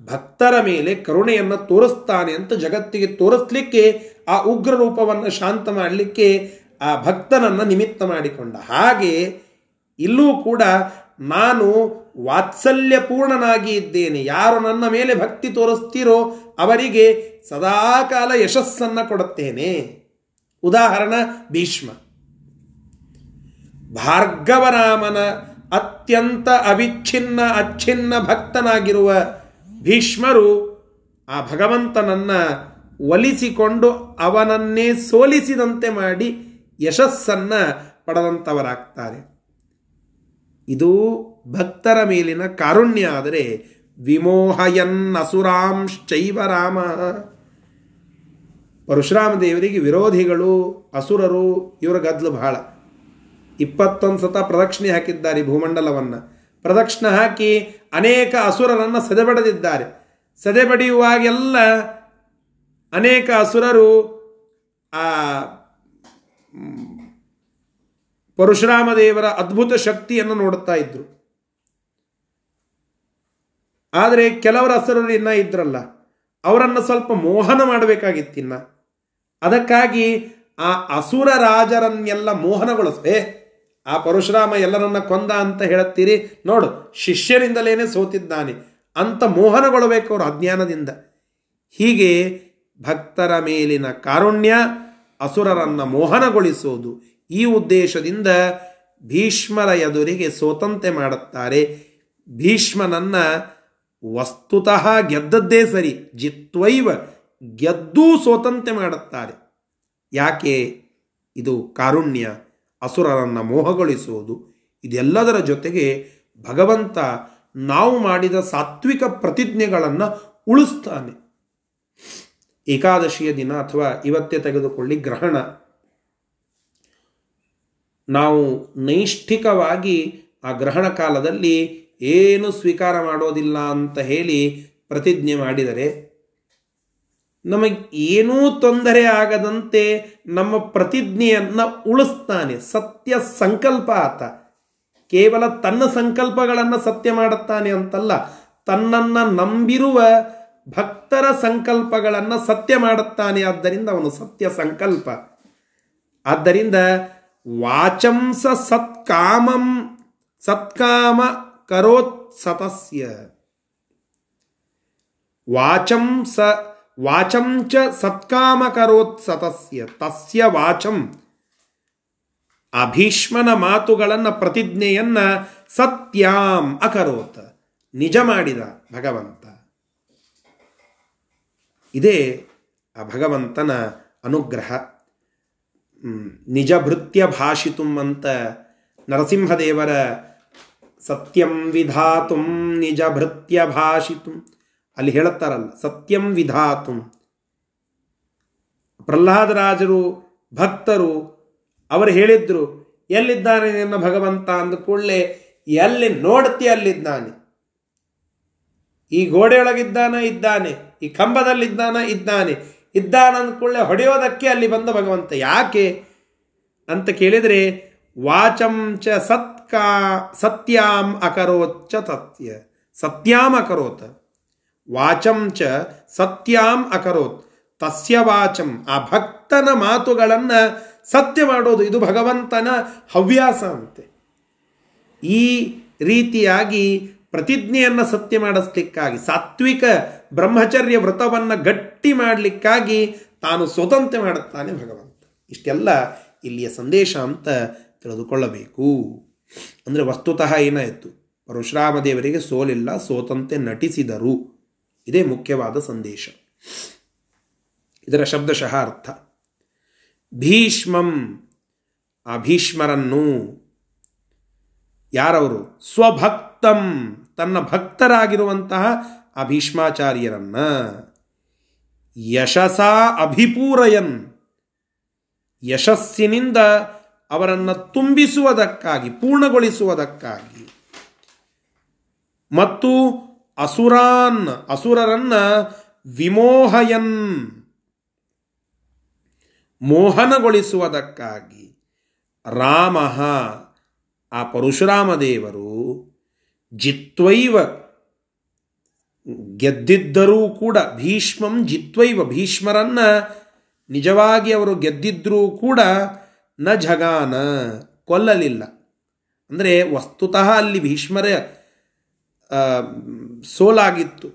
ಭಕ್ತರ ಮೇಲೆ ಕರುಣೆಯನ್ನು ತೋರಿಸ್ತಾನೆ ಅಂತ ಜಗತ್ತಿಗೆ ತೋರಿಸ್ಲಿಕ್ಕೆ ಆ ಉಗ್ರ ರೂಪವನ್ನು ಶಾಂತ ಮಾಡಲಿಕ್ಕೆ ಆ ಭಕ್ತನನ್ನು ನಿಮಿತ್ತ ಮಾಡಿಕೊಂಡ. ಹಾಗೆ ಇಲ್ಲೂ ಕೂಡ ನಾನು ವಾತ್ಸಲ್ಯಪೂರ್ಣನಾಗಿ ಇದ್ದೇನೆ. ಯಾರು ನನ್ನ ಮೇಲೆ ಭಕ್ತಿ ತೋರಿಸ್ತೀರೋ ಅವರಿಗೆ ಸದಾಕಾಲ ಯಶಸ್ಸನ್ನು ಕೊಡುತ್ತೇನೆ. ಉದಾಹರಣ, ಭೀಷ್ಮ. ಭಾರ್ಗವರಾಮನ ಅತ್ಯಂತ ಅವಿಚ್ಛಿನ್ನ ಅಚ್ಛಿನ್ನ ಭಕ್ತನಾಗಿರುವ ಭೀಷ್ಮರು ಆ ಭಗವಂತನನ್ನ ಒಲಿಸಿಕೊಂಡು ಅವನನ್ನೇ ಸೋಲಿಸಿದಂತೆ ಮಾಡಿ ಯಶಸ್ಸನ್ನ ಪಡೆದಂಥವರಾಗ್ತಾರೆ. ಇದು ಭಕ್ತರ ಮೇಲಿನ ಕಾರುಣ್ಯ ಆದರೆ ವಿಮೋಹಯನ್ ಅಸುರಾಂಶ್ಚೈವ ರಾಮ. ಪರಶುರಾಮ ದೇವರಿಗೆ ವಿರೋಧಿಗಳು, ಅಸುರರು, ಇವರ ಗದ್ಲು ಬಹಳ. ಇಪ್ಪತ್ತೊಂದು ಸತ ಪ್ರದಕ್ಷಿಣೆ ಹಾಕಿದ್ದಾರೆ ಭೂಮಂಡಲವನ್ನು. ಪ್ರದಕ್ಷಿಣೆ ಹಾಕಿ ಅನೇಕ ಅಸುರರನ್ನು ಸದೆಬಡೆದಿದ್ದಾರೆ. ಸದೆಬಡಿಯುವಾಗೆಲ್ಲ ಅನೇಕ ಅಸುರರು ಆ ಪರಶುರಾಮ ದೇವರ ಅದ್ಭುತ ಶಕ್ತಿಯನ್ನು ನೋಡುತ್ತಾ ಇದ್ರು. ಆದರೆ ಕೆಲವರ ಅಸುರರು ಇನ್ನ ಇದ್ರಲ್ಲ. ಅವರನ್ನು ಸ್ವಲ್ಪ ಮೋಹನ ಮಾಡಬೇಕಾಗಿತ್ತಿನ್ನ. ಅದಕ್ಕಾಗಿ ಆ ಅಸುರ ರಾಜರನ್ನೆಲ್ಲ ಮೋಹನಗೊಳಿಸೇ ಆ ಪರಶುರಾಮ ಎಲ್ಲರನ್ನ ಕೊಂದ ಅಂತ ಹೇಳುತ್ತೀರಿ? ನೋಡು, ಶಿಷ್ಯರಿಂದಲೇನೆ ಸೋತಿದ್ದಾನೆ. ಅಂತ ಮೋಹನಗೊಳ್ಳಬೇಕು ಅವರು ಅಜ್ಞಾನದಿಂದ. ಹೀಗೆ ಭಕ್ತರ ಮೇಲಿನ ಕಾರುಣ್ಯ ಅಸುರರನ್ನು ಮೋಹನಗೊಳಿಸುವುದು ಈ ಉದ್ದೇಶದಿಂದ ಭೀಷ್ಮರ ಎದುರಿಗೆ ಸೋತಂತೆ ಮಾಡುತ್ತಾರೆ. ಭೀಷ್ಮನನ್ನ ವಸ್ತುತಃ ಗೆದ್ದದ್ದೇ ಸರಿ, ಜಿತ್ವೈವ ಗೆದ್ದೂ ಸೋತಂತೆ ಮಾಡುತ್ತಾರೆ. ಯಾಕೆ? ಇದು ಕಾರುಣ್ಯ. ಅಸುರರನ್ನು ಮೋಹಗೊಳಿಸುವುದು, ಇದೆಲ್ಲದರ ಜೊತೆಗೆ ಭಗವಂತ ನಾವು ಮಾಡಿದ ಸಾತ್ವಿಕ ಪ್ರತಿಜ್ಞೆಗಳನ್ನು ಉಳಿಸ್ತಾನೆ. ಏಕಾದಶಿಯ ದಿನ ಅಥವಾ ಇವತ್ತೇ ತೆಗೆದುಕೊಳ್ಳಿ ಗ್ರಹಣ. ನಾವು ನೈಷ್ಠಿಕವಾಗಿ ಆ ಗ್ರಹಣ ಕಾಲದಲ್ಲಿ ಏನು ಸ್ವೀಕಾರ ಮಾಡೋದಿಲ್ಲ ಅಂತ ಹೇಳಿ ಪ್ರತಿಜ್ಞೆ ಮಾಡಿದರೆ ನಮಗೆ ಏನೂ ತೊಂದರೆ ಆಗದಂತೆ ನಮ್ಮ ಪ್ರತಿಜ್ಞೆಯನ್ನು ಉಳಿಸ್ತಾನೆ. ಸತ್ಯ ಸಂಕಲ್ಪ ಆತ. ಕೇವಲ ತನ್ನ ಸಂಕಲ್ಪಗಳನ್ನು ಸತ್ಯ ಮಾಡುತ್ತಾನೆ ಅಂತಲ್ಲ, ತನ್ನನ್ನು ನಂಬಿರುವ ಭಕ್ತರ ಸಂಕಲ್ಪಗಳನ್ನು ಸತ್ಯ ಮಾಡುತ್ತಾನೆ. ಆದ್ದರಿಂದ ಅವನು ಸತ್ಯ ಸಂಕಲ್ಪ. ಆದ್ದರಿಂದ ವಾಚಂಸ ಸತ್ಕಾಮಂ ಸತ್ಕಾಮ ಕರೋತ್ ಸತಸ್ಯ. ವಾಚಂಸ ವಾಚಂಚ ಚ ಸತ್ಕಾಮಕರೋತ್ ಸತಸ್ಯ ತಸ್ಯ ವಾಚಂ. ಅಭೀಷ್ಮನ ಮಾತುಗಳನ್ನು ಪ್ರತಿಜ್ಞೆಯನ್ನ ಸತ್ಯಾಂ ಅಕರೋತ್. ನಿಜ ಮಾಡಿದ ಭಗವಂತ. ಇದೇ ಆ ಭಗವಂತನ ಅನುಗ್ರಹ. ನಿಜ ಭೃತ್ಯ ಭಾಷಿತು ಅಂತ ನರಸಿಂಹದೇವರ ಸತ್ಯಂ ವಿಧಾತು ನಿಜ ಭೃತ್ಯ ಭಾಷಿತು. ಅಲ್ಲಿ ಹೇಳುತ್ತಾರಲ್ಲ, ಸತ್ಯಂ ವಿಧಾತು. ಪ್ರಹ್ಲಾದರಾಜರು, ಭಕ್ತರು, ಅವರು ಹೇಳಿದ್ರು, ಎಲ್ಲಿದ್ದಾನೆ ನಿನ್ನ ಭಗವಂತ ಅಂದ ಕೂಡಲೇ, ಎಲ್ಲಿ ನೋಡ್ತಿ ಅಲ್ಲಿದ್ದಾನೆ? ಈ ಗೋಡೆಯೊಳಗಿದ್ದಾನ ಇದ್ದಾನೆ? ಈ ಕಂಬದಲ್ಲಿದ್ದಾನ ಇದ್ದಾನೆ? ಇದ್ದಾನ ಅಂದ್ಕೊಳ್ಳೆ ಹೊಡೆಯೋದಕ್ಕೆ ಅಲ್ಲಿ ಬಂದ ಭಗವಂತ. ಯಾಕೆ? ಅಂತ ಕೇಳಿದರೆ ವಾಚಂಚ ಸತ್ಕಾ, ಸತ್ಯಾಂ ಅಕರೋಚ್ಚ ಸತ್ಯ ಸತ್ಯಾಂ ಅಕರೋತ್. ವಾಚಂಚ ಸತ್ಯಾಂ ಅಕರೋತ್. ತಸ್ಯ ವಾಚಂ. ಆ ಭಕ್ತನ ಮಾತುಗಳನ್ನು ಸತ್ಯ ಮಾಡೋದು, ಇದು ಭಗವಂತನ ಹವ್ಯಾಸ ಅಂತೆ. ಈ ರೀತಿಯಾಗಿ ಪ್ರತಿಜ್ಞೆಯನ್ನು ಸತ್ಯ ಮಾಡಿಸ್ಲಿಕ್ಕಾಗಿ, ಸಾತ್ವಿಕ ಬ್ರಹ್ಮಚರ್ಯ ವ್ರತವನ್ನು ಗಟ್ಟಿ ಮಾಡಲಿಕ್ಕಾಗಿ ತಾನು ಸ್ವತಂತ್ರ ಮಾಡುತ್ತಾನೆ ಭಗವಂತ. ಇಷ್ಟೆಲ್ಲ ಇಲ್ಲಿಯ ಸಂದೇಶ ಅಂತ ತಿಳಿದುಕೊಳ್ಳಬೇಕು. ಅಂದರೆ ವಸ್ತುತಃ ಏನಾಯಿತು? ಪರಶುರಾಮ ದೇವರಿಗೆ ಸೋಲಿಲ್ಲ, ಸೋತಂತೆ ನಟಿಸಿದರು. ಇದೇ ಮುಖ್ಯವಾದ ಸಂದೇಶ. ಇದರ ಶಬ್ದಶಃ ಅರ್ಥ. ಭೀಷ್ಮಂ ಆ ಭೀಷ್ಮರನ್ನು ಯಾರವರು? ಸ್ವಭಕ್ತಂ, ತನ್ನ ಭಕ್ತರಾಗಿರುವಂತಹ ಆ ಭೀಷ್ಮಾಚಾರ್ಯರನ್ನು ಯಶಸ ಅಭಿಪೂರಯನ್. ಯಶಸ್ಸಿನಿಂದ ಅವರನ್ನು ತುಂಬಿಸುವುದಕ್ಕಾಗಿ, ಪೂರ್ಣಗೊಳಿಸುವುದಕ್ಕಾಗಿ. ಮತ್ತು ಅಸುರಾನ್, ಅಸುರರನ್ನ ವಿಮೋಹಯನ್, ಮೋಹನಗೊಳಿಸುವುದಕ್ಕಾಗಿ ರಾಮ, ಆ ಪರಶುರಾಮ ದೇವರು ಜಿತ್ವೈವ ಗೆದ್ದಿದ್ದರೂ ಕೂಡ, ಭೀಷ್ಮಂ ಜಿತ್ವೈವ ಭೀಷ್ಮರನ್ನ ನಿಜವಾಗಿ ಅವರು ಗೆದ್ದಿದ್ರೂ ಕೂಡ ನ ಜಗಾನ ಕೊಲ್ಲಲಿಲ್ಲ. ಅಂದರೆ ವಸ್ತುತಃ ಅಲ್ಲಿ ಭೀಷ್ಮರ ಸೋಲಾಗಿತ್ತು,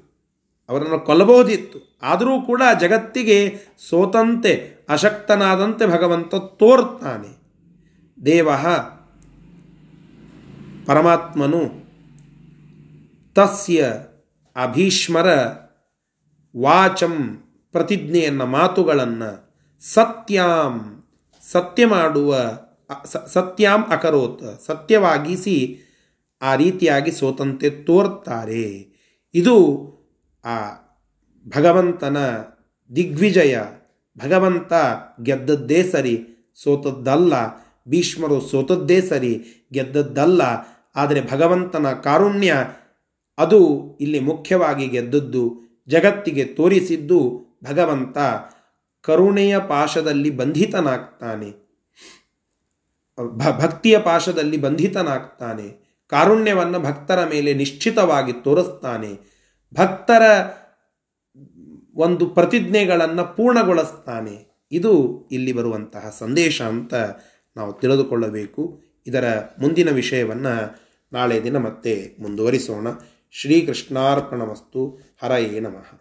ಅವರನ್ನು ಕೊಲ್ಲಬಹುದಿತ್ತು. ಆದರೂ ಕೂಡ ಜಗತ್ತಿಗೆ ಸೋತಂತೆ, ಅಶಕ್ತನಾದಂತೆ ಭಗವಂತ ತೋರ್ತಾನೆ ದೇವ, ಪರಮಾತ್ಮನು ತಸ್ಯ ಅಭೀಷ್ಮರ ವಾಚಂ ಪ್ರತಿಜ್ಞೆಯನ್ನು, ಮಾತುಗಳನ್ನು ಸತ್ಯಂ, ಸತ್ಯ ಮಾಡುವ ಸತ್ಯಂ ಅಕರೋತ್, ಸತ್ಯವಾಗಿಸಿ ಆ ರೀತಿಯಾಗಿ ಸೋತಂತೆ ತೋರ್ತಾರೆ ಇದು ಆ ಭಗವಂತನ ದಿಗ್ವಿಜಯ. ಭಗವಂತ ಗೆದ್ದದ್ದೇ ಸರಿ, ಸೋತದ್ದಲ್ಲ. ಭೀಷ್ಮರು ಸೋತದ್ದೇ ಸರಿ, ಗೆದ್ದದ್ದಲ್ಲ. ಆದರೆ ಭಗವಂತನ ಕಾರುಣ್ಯ ಅದು ಇಲ್ಲಿ ಮುಖ್ಯವಾಗಿ ಗೆದ್ದದ್ದು, ಜಗತ್ತಿಗೆ ತೋರಿಸಿದ್ದು ಭಗವಂತ ಕರುಣೆಯ ಪಾಶದಲ್ಲಿ ಬಂಧಿತನಾಗ್ತಾನೆ. ಭಕ್ತಿಯ ಪಾಶದಲ್ಲಿ ಬಂಧಿತನಾಗ್ತಾನೆ. ಕಾರುಣ್ಯವನ್ನು ಭಕ್ತರ ಮೇಲೆ ನಿಶ್ಚಿತವಾಗಿ ತೋರಿಸ್ತಾನೆ. ಭಕ್ತರ ಒಂದು ಪ್ರತಿಜ್ಞೆಗಳನ್ನು ಪೂರ್ಣಗೊಳಿಸ್ತಾನೆ. ಇದು ಇಲ್ಲಿ ಬರುವಂತಹ ಸಂದೇಶ ಅಂತ ನಾವು ತಿಳಿದುಕೊಳ್ಳಬೇಕು. ಇದರ ಮುಂದಿನ ವಿಷಯವನ್ನು ನಾಳೆ ದಿನ ಮತ್ತೆ ಮುಂದುವರಿಸೋಣ. ಶ್ರೀಕೃಷ್ಣಾರ್ಪಣಮಸ್ತು. ಹರಯೇ ನಮಃ.